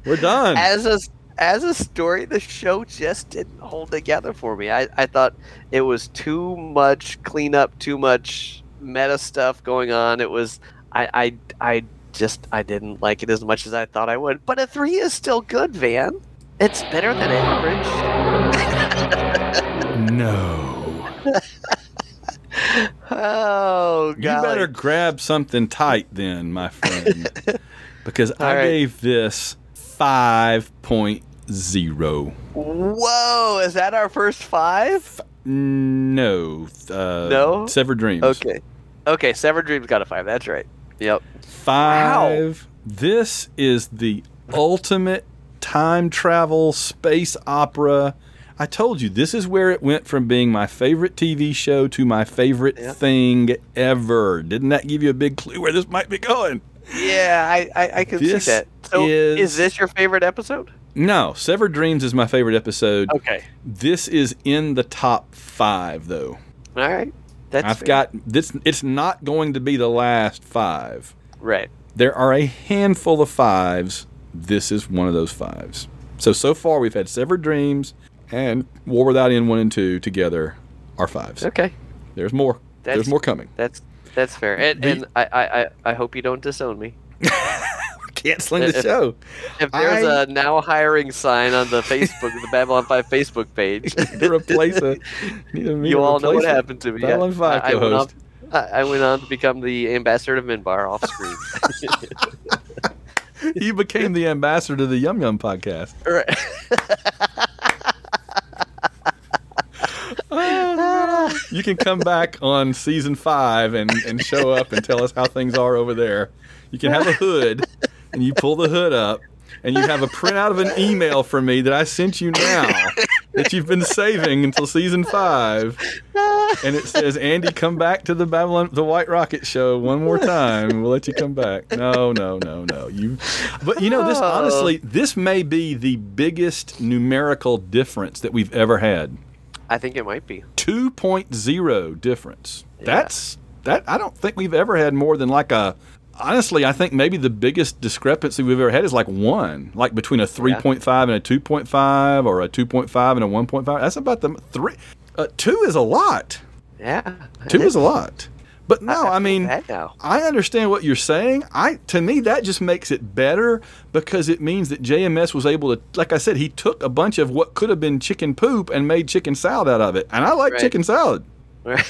We're done. as a as a story, the show just didn't hold together for me. I, I thought it was too much cleanup, too much meta stuff going on. It was I I I just I didn't like it as much as I thought I would. But a three is still good, Van. It's better than average. No. oh, god. You better grab something tight then, my friend. because I All right. gave this 5.0. Whoa, is that our first five? No. Uh, No? Severed Dreams. Okay. Okay, Severed Dreams got a five. That's right. Yep. Five. This is the ultimate time travel space opera. I told you, this is where it went from being my favorite TV show to my favorite Yeah. thing ever. Didn't that give you a big clue where this might be going? Yeah, I, I, I can This see that. So is- is this your favorite episode? No, Severed Dreams is my favorite episode. Okay. This is in the top five, though. All right. That's I've fair. got this. It's not going to be the last five. right. There are a handful of fives. This is one of those fives. So so far we've had Severed Dreams and War Without End one and two together are fives. Okay. There's more. That's- There's more coming. That's that's fair. And, The- and I, I, I- hope you don't disown me. Canceling the If- show. If there's I- a now hiring sign on the Facebook, the Babylon 5 Facebook page, replace it. You all know what happened to me. Babylon Five I, I, went on. I, I went on to become the ambassador of Minbar off screen. You became the ambassador to the Yum Yum podcast. Right. Ah. You can come back on season five and, and show up and tell us how things are over there. You can have a hood and you pull the hood up and you have a printout of an email from me that I sent you now that you've been saving until season five. And it says, Andy, come back to the Babylon, the White Rocket show one more time. We'll let you come back. No, no, no, no. You, but you know, this honestly, this may be the biggest numerical difference that we've ever had. I think it might be. 2.0 difference. Yeah. That's that I don't think we've ever had more than like a honestly, I think maybe the biggest discrepancy we've ever had is like 1, like between a 3.5 and a 2.5 or a 2.5 and a 1.5. That's about the 3 uh, 2 is a lot. Yeah. 2 is a lot. But no, I, feel mean. I understand what you're saying. I to me that just makes it better because it means that JMS was able to like I said he took a bunch of what could have been chicken poop and made chicken salad out of it. And I like Right. chicken salad. Right.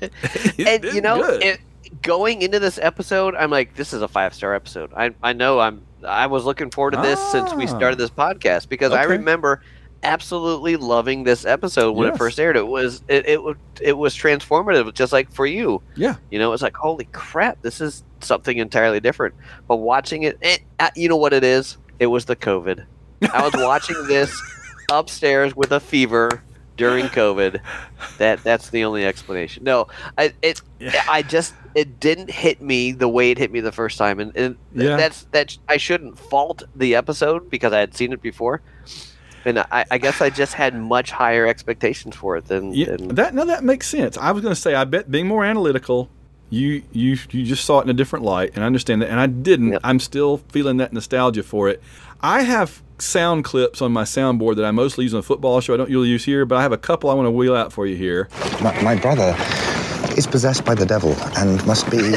and you know, it, going into this episode, I'm like, this is a five star episode. I I know I'm I was looking forward to this since we Ah. started this podcast because I remember absolutely loving this episode when Yes. it first aired. It was it it, it was transformative, just like for you. Yeah. You know, it's like holy crap, this is something entirely different. But watching it, it uh, you know what it is? It was the COVID. I was watching this upstairs with a fever during COVID. That that's the only explanation. No, I it Yeah. I just it didn't hit me the way it hit me the first time, and, and Yeah. that's that I shouldn't fault the episode because I had seen it before. And I, I guess I just had much higher expectations for it than, Yeah, than that no, that makes sense. I was going to say, I bet being more analytical, you you you just saw it in a different light, and I understand that. And I didn't. Yep. I'm still feeling that nostalgia for it. I have sound clips on my soundboard that I mostly use on a football show. I don't usually use here, but I have a couple I want to wheel out for you here. My, my brother is possessed by the devil and must be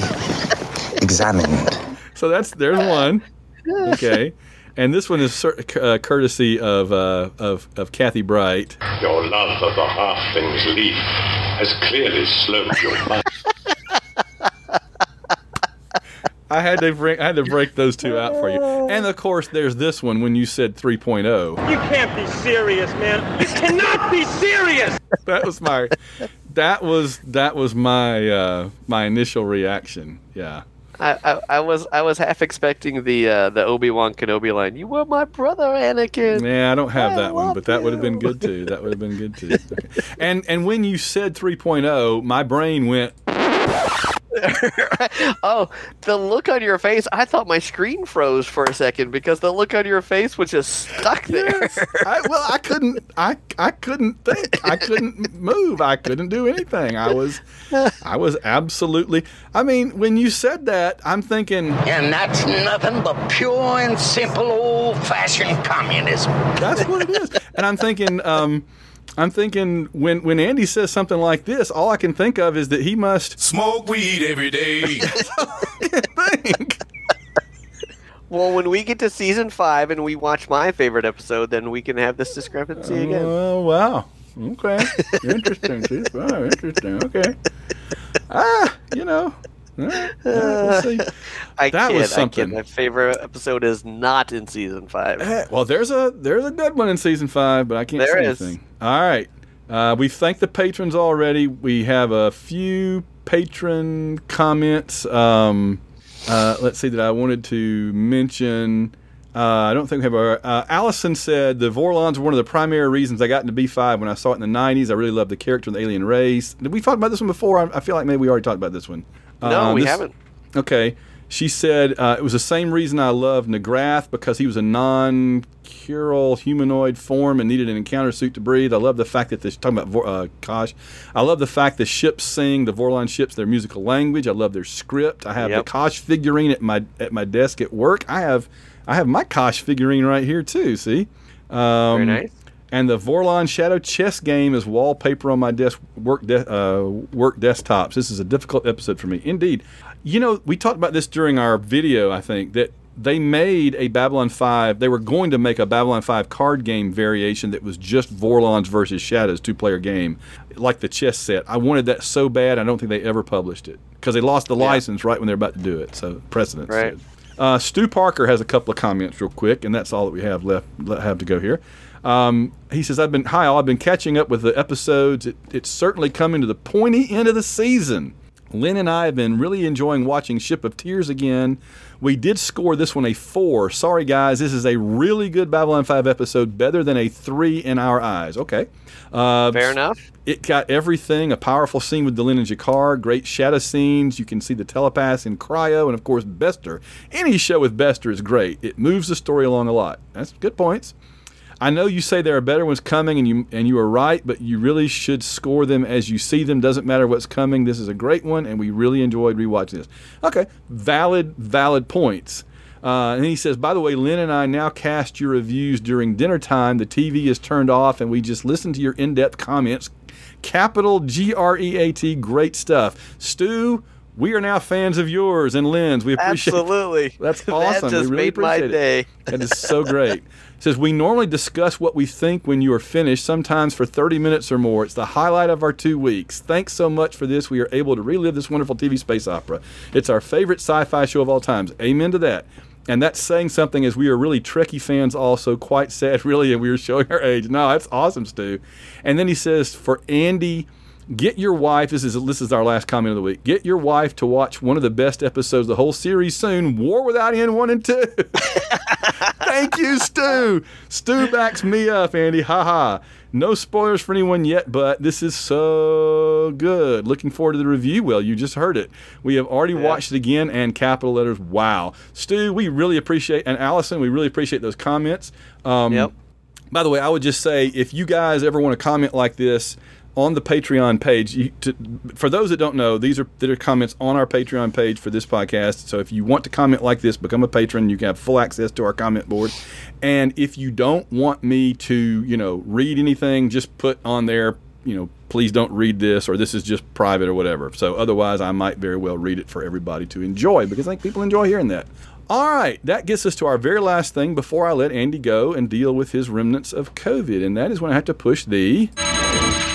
examined. So that's there's one. Okay. And this one is cer- uh, courtesy of, uh, of of Kathy Bright. Your love of the half things leaf has clearly slowed your mind. I had to bring I had to break those two out for you. And of course, there's this one when you said 3.0. You can't be serious, man. You cannot be serious. that was my that was that was my uh my initial reaction yeah I, I, I was I was half expecting the uh, the Obi Wan Kenobi line. You were my brother, Anakin. yeah i don't have I that one but that would have been good too that would have been good too and and when you said 3.0 my brain went oh, the look on your face. I thought my screen froze for a second because the look on your face was just stuck there. Yes. I, well, I couldn't. I I couldn't think. I couldn't move. I couldn't do anything. I was, I was absolutely. I mean, when you said that, I'm thinking And that's nothing but pure and simple old fashioned communism. that's what it is, and I'm thinking. Um, I'm thinking when when Andy says something like this, all I can think of is that he must Smoke weed every day. think. well, when we get to season five and we watch my favorite episode, then we can have this discrepancy again. Oh wow. Okay. Interesting. Wow, interesting. Okay. Ah, you know. Right. We'll see. I that kid, was I something. kid. My favorite episode is not in season five. Eh, Well, there's a there's a good one in season five, but I can't There say is. anything. All right, uh, we've thanked the patrons already. We have a few patron comments. Um, uh, let's see that I wanted to mention. Uh, I don't think we have our. Uh, Allison said the Vorlons were one of the primary reasons I got into B5 when I saw it in the 90s. I really loved the character of the alien race. Did we talk about this one before? I, I feel like maybe we already talked about this one. No, Uh, we this- haven't. Okay. She said uh, it was the same reason I loved N'Grath because he was a non-cural humanoid form and needed an encounter suit to breathe. I love the fact that this talking about uh, Kosh. I love the fact the ships sing the Vorlon ships their musical language. I love their script. I have Yep. the Kosh figurine at my at my desk at work. I have I have my Kosh figurine right here too. See. Um, Very nice. And the Vorlon Shadow chess game is wallpaper on my desk work de- uh, work desktops. This is a difficult episode for me, indeed. You know, we talked about this during our video. I think that they made a Babylon Five. They were going to make a Babylon Five card game variation that was just Vorlons versus Shadows two player game, like the chess set. I wanted that so bad. I don't think they ever published it because they lost the license right when they were about to do it. So precedent. Right. Uh, Stu Parker has a couple of comments real quick, and that's all that we have left le- have to go here. Um, he says, "I've been hi, all. I've been catching up with the episodes. It, it's certainly coming to the pointy end of the season. Lynn and I have been really enjoying watching Ship of Tears again. We did score this one a four. Sorry, guys, this is a really good Babylon Five episode, better than a three in our eyes. Okay, uh, Fair enough. it got everything a powerful scene with Delenn and G'Kar, great shadow scenes. You can see the telepaths in Cryo, and of course, Bester. Any show with Bester is great. It moves the story along a lot. That's good points. I know you say there are better ones coming, and you and you are right, but you really should score them as you see them. Doesn't matter what's coming. This is a great one, and we really enjoyed rewatching this. Okay, valid, valid points. Uh, and he says, by the way, Lynn and I now cast your reviews during dinner time. The TV is turned off, and we just listen to your in-depth comments. Capital G R E A T, great stuff. Stu, we are now fans of yours and Lynn's. We appreciate it. Absolutely. That's awesome. That just we really made my appreciate day. it. That is so great. says we normally discuss what we think when you are finished, sometimes for 30 minutes or more. It's the highlight of our two weeks. Thanks so much for this. We are able to relive this wonderful TV space opera. It's our favorite sci-fi show of all times. Amen to that. And that's saying something as we are really Trekkie fans also. Quite sad, really, and we are showing our age. No, that's awesome, Stu. And then he says, for Andy, get your wife, this is, this is our last comment of the week, get your wife to watch one of the best episodes of the whole series soon, War Without End 1 and 2. Thank you, Stu. Stu backs me up, Andy. Ha ha. No spoilers for anyone yet, but this is so good. Looking forward to the review. Well, you just heard it. We have already watched it again, and capital letters. Wow, Stu, we really appreciate, and Allison, we really appreciate those comments. Um, Yep. By the way, I would just say if you guys ever want to comment like this on the Patreon page, you, to, for those that don't know, these are that are comments on our Patreon page for this podcast. So if you want to comment like this, become a patron. You can have full access to our comment board. And if you don't want me to, you know, read anything, just put on there, you know, please don't read this or this is just private or whatever. So otherwise, I might very well read it for everybody to enjoy because I think people enjoy hearing that. All right, that gets us to our very last thing before I let Andy go and deal with his remnants of COVID, and that is when I have to push the.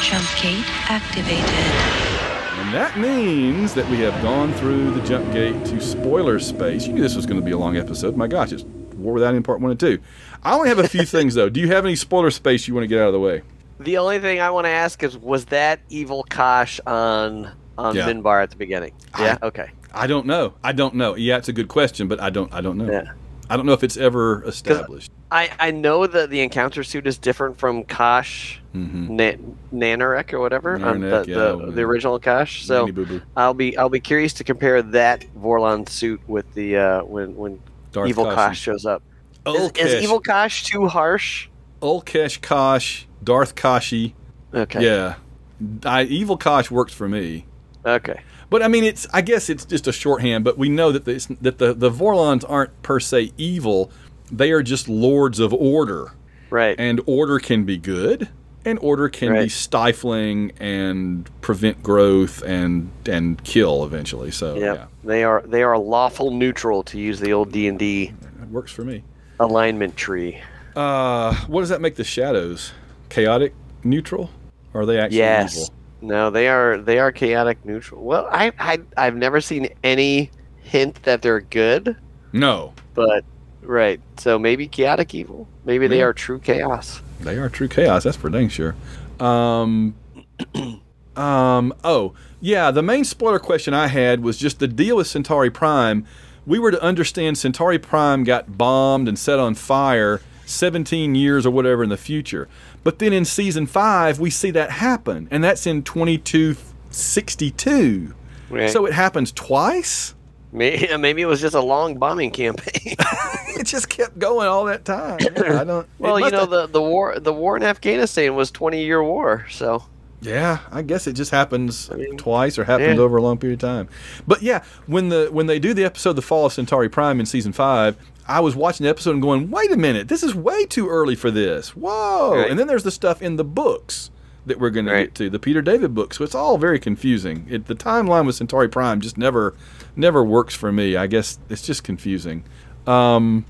Jump gate activated. And that means that we have gone through the jump gate to spoiler space. You knew this was going to be a long episode. My gosh, it's War Without End Part 1 and 2. I only have a few things, though. Do you have any spoiler space you want to get out of the way? The only thing I want to ask is, was that evil Kosh on on Yeah. Minbar at the beginning? Yeah. Okay. I don't know. I don't know. Yeah, it's a good question, but I don't. I don't know. Yeah. I don't know if it's ever established. I, I know that the encounter suit is different from Kosh Na- Nanarek or whatever, um, the, Nanarek, the, yeah, the original Kosh. So I'll be I'll be curious to compare that Vorlon suit with the uh, when when Darth Evil Kosh. Kosh shows up. Is, Ulkesh. is Evil Kosh too harsh? Ulkesh Kosh, Darth Kashi. Okay. Yeah. I, Evil Kosh works for me. Okay. But I mean, it's I guess it's just a shorthand. But we know that the, that the the Vorlons aren't per se evil; they are just lords of order. Right. And order can be good, and order can be stifling and prevent growth and and kill eventually. So Yep. yeah, They are they are lawful neutral to use the old D and D works for me. alignment tree. Uh, what does that make the shadows? Chaotic neutral? Or are they actually yes. evil? No, they are they are chaotic neutral. Well, I, I I've never seen any hint that they're good, No, but right. So maybe chaotic evil. Maybe they Yeah. are true chaos. They are true chaos. That's for dang sure. Um, um. Oh, yeah. The main spoiler question I had was just the deal with Centauri Prime. We were to understand Centauri Prime got bombed and set on fire 17 years or whatever in the future. But then in season five, we see that happen, and that's in 2262. Right. So it happens twice. Maybe, maybe it was just a long bombing campaign. It just kept going all that time. Yeah, I don't. well, you know have- the, the war the war in Afghanistan was twenty year war. So Yeah, I guess it just happens mean, twice or happens yeah. over a long period of time. But yeah, when the when they do the episode "The Fall of Centauri Prime" in season five, I was watching the episode and going, "Wait a minute, this is way too early for this." Whoa! Right. And then there's the stuff in the books that we're going to get to, the Peter David books. So it's all very confusing. It, the timeline with Centauri Prime just never never works for me. I guess it's just confusing. Um,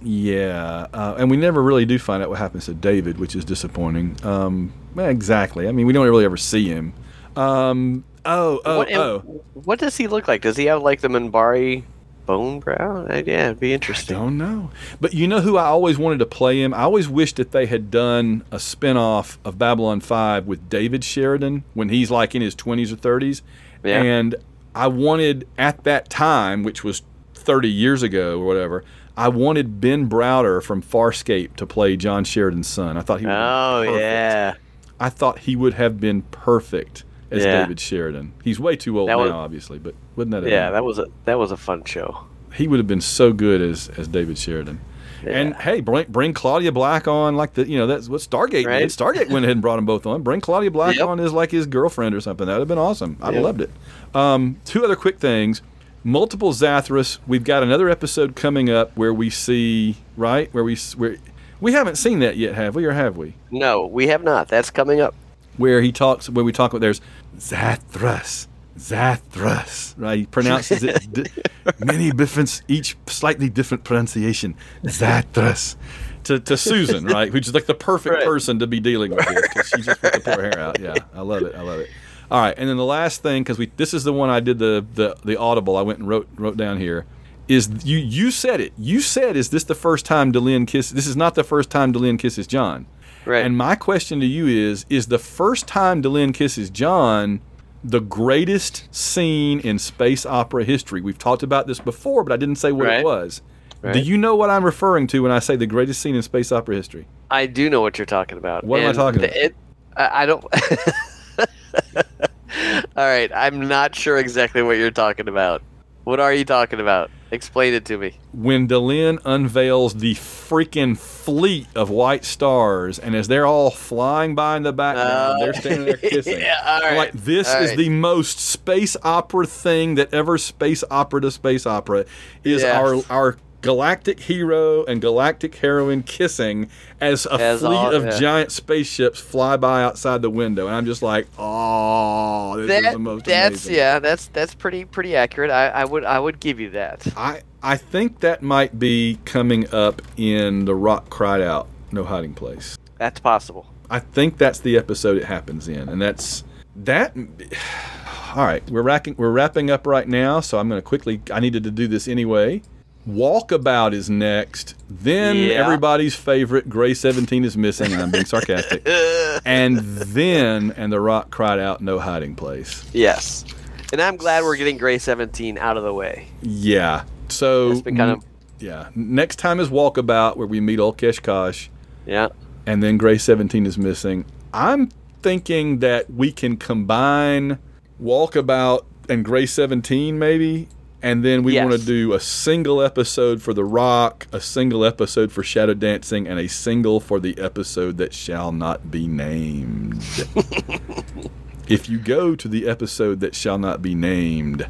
yeah, uh, and we never really do find out what happens to David, which is disappointing. Um, exactly. I mean, we don't really ever see him. Um, oh, oh, what, oh. what does he look like? Does he have like the Minbari bone brow? Uh, Yeah, it'd be interesting. I don't know. But you know who I always wanted to play him? I always wished that they had done a spin-off of Babylon 5 with David Sheridan when he's like in his 20s or 30s. Yeah. And I wanted at that time, which was 30 years ago or whatever, I wanted Ben Browder from Farscape to play John Sheridan's son. I thought he would Oh yeah, I thought he would have been perfect as Yeah. David Sheridan. He's way too old That now, was- obviously, but wouldn't that have yeah. been- That was a that was a fun show. he would have been so good as as David Sheridan. And hey, bring, bring Claudia Black on like the you know that's what Stargate Right. did. Stargate went ahead and brought them both on. Bring Claudia Black Yep. on as like his girlfriend or something. That would have been awesome. I'd have Yep. loved it. Um, two other quick things. Multiple Zathras. We've got another episode coming up where we see right where we where we haven't seen that yet, have we, or have we? No, we have not. That's coming up. where he talks where we talk about there's Zathras, Zathras, right? He pronounces it di- many different, each slightly different pronunciation. Zathras. To, to Susan, right, which is like the perfect Right. person to be dealing with this because she just put the poor hair out. Yeah, I love it. I love it. All right, and then the last thing because we this is the one I did the the the audible. I went and wrote wrote down here. Is you you said it? You said is this the first time Delenn kisses? This is not the first time Delenn kisses John. Right. And my question to you is: Is the first time Delenn kisses John the greatest scene in space opera history? We've talked about this before, but I didn't say what Right. it was. Do you know what I'm referring to when I say the greatest scene in space opera history? I do know what you're talking about. What am I talking about? It, I don't. All right, I'm not sure exactly what you're talking about. What are you talking about? Explain it to me. When Delenn unveils the freaking fleet of white stars, and as they're all flying by in the background, Oh. they're uh, standing there kissing. Yeah, all right, Like this is right. the most space opera thing that ever space opera to space opera is Yes. our our galactic hero and galactic heroine kissing as a As fleet all- of yeah. giant spaceships fly by outside the window, and I'm just like, oh, this is That, the most that's amazing. yeah, that's that's pretty pretty accurate. I, I would I would give you that. I I think that might be coming up in the Rock Cried Out, No Hiding Place. That's possible. I think that's the episode it happens in, and that's that. All right, we're wrapping we're wrapping up right now, so I'm going to quickly. I needed to do this anyway. Walkabout is next. Then Yeah. everybody's favorite, Gray Seventeen is missing, and I'm being sarcastic. and then, and the Rock cried out, "No hiding place." Yes, and I'm glad we're getting Gray 17 out of the way. Yeah. So It's been kind of Yeah. Next time is Walkabout, where we meet old Keshkosh, Yeah. and then Gray 17 is missing. I'm thinking that we can combine Walkabout and Gray 17, maybe. And then we want to do a single episode for The Rock, a single episode for Shadow Dancing, and a single for the episode that shall not be named. if you go to the episode that shall not be named,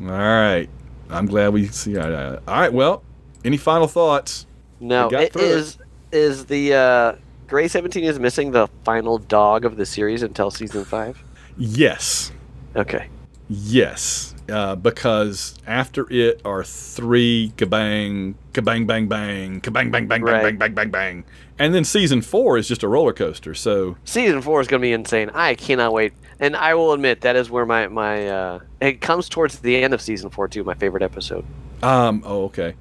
All right. I'm glad we see eye to eye. All right. Well, any final thoughts? No, it, it is is the uh, Gray Seventeen is missing the final dog of the series until season five. Yes. Okay. Yes. Uh, because after it are three kabang, kabang, bang, bang, kabang, bang, bang, bang, Right. bang, bang, bang, bang. And then season four is just a roller coaster. So, Season four is going to be insane. I cannot wait. And I will admit that is where my my uh, it comes towards the end of season four too. My favorite episode. um, oh, okay.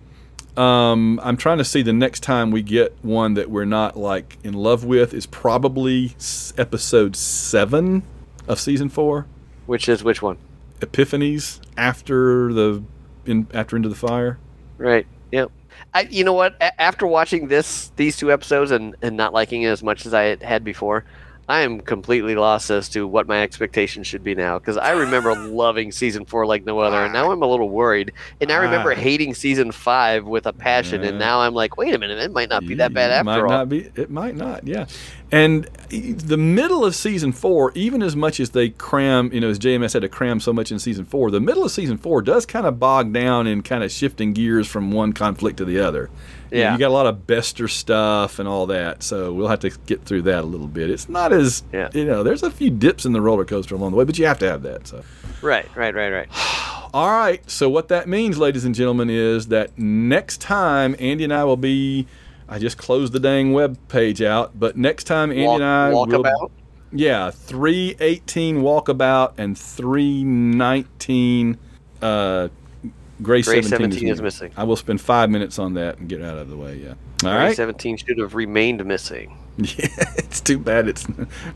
Um, I'm trying to see the next time we get one that we're not like in love with is probably s- episode seven of season four. Which is which one? Epiphanies after the in after into the fire. Right. Yep. I, you know what? A- after watching this, these two episodes, and, and not liking it as much as I had before, I am completely lost as to what my expectations should be now. Because I remember loving season four like no other, and now I'm a little worried. And I remember Ah. hating season five with a passion, and now I'm like, wait a minute, it might not be that bad It after might all. not be. It might not. Yeah, and the middle of season four, even as much as they cram, you know, as JMS had to cram so much in season four, the middle of season four does kind of bog down in kind of shifting gears from one conflict to the other. You know, Yeah. you got a lot of Bester stuff and all that, so we'll have to get through that a little bit. It's not as, Yeah. you know, there's a few dips in the roller coaster along the way, but you have to have that. So. Right, right, right, right. All right. So what that means, ladies and gentlemen, is that next time Andy and I will be. I just closed the dang web page out, but next time Andy Walk, and I will. Yeah, three eighteen walkabout and three nineteen. Uh, Gray, Gray 17, 17 is new. missing. I will spend five minutes on that and get out of the way. Yeah. All Gray right. Seventeen should have remained missing. Yeah, it's too bad. It's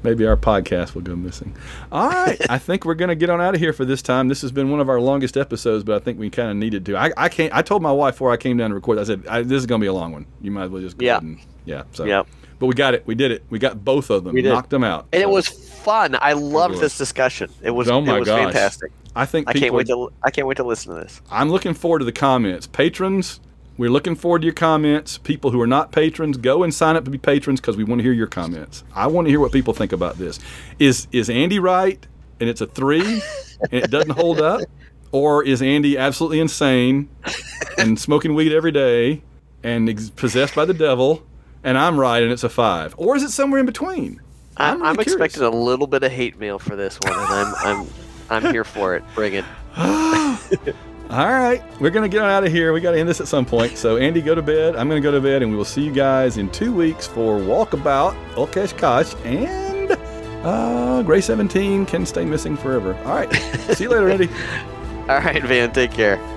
maybe our podcast will go missing. All right, I think we're gonna get on out of here for this time. This has been one of our longest episodes, but I think we kind of needed to. I, I can't. I told my wife before I came down to record. I said I, this is gonna be a long one. You might as well just go Yeah. ahead and yeah. So Yep. But we got it. We did it. We got both of them. We did. Knocked them out. And it was fun. I loved this discussion. It was. Oh my it was gosh. fantastic. I think I can't wait to. I can't wait to listen to this. I'm looking forward to the comments. Patrons, we're looking forward to your comments. People who are not patrons, go and sign up to be patrons because we want to hear your comments. I want to hear what people think about this. Is is Andy right and it's a three and it doesn't hold up? Or is Andy absolutely insane and smoking weed every day and ex- possessed by the devil and I'm right and it's a five? Or is it somewhere in between? I'm, really I'm expecting a little bit of hate mail for this one, and I'm I'm I'm here for it. Bring it. All right, we're gonna get on out of here. We got to end this at some point. So, Andy, go to bed. I'm gonna go to bed, and we will see you guys in two weeks for Walkabout, Ulkesh Kosh, and uh, Gray 17 can stay missing forever. All right, see you later, Andy. All right, Van. Take care.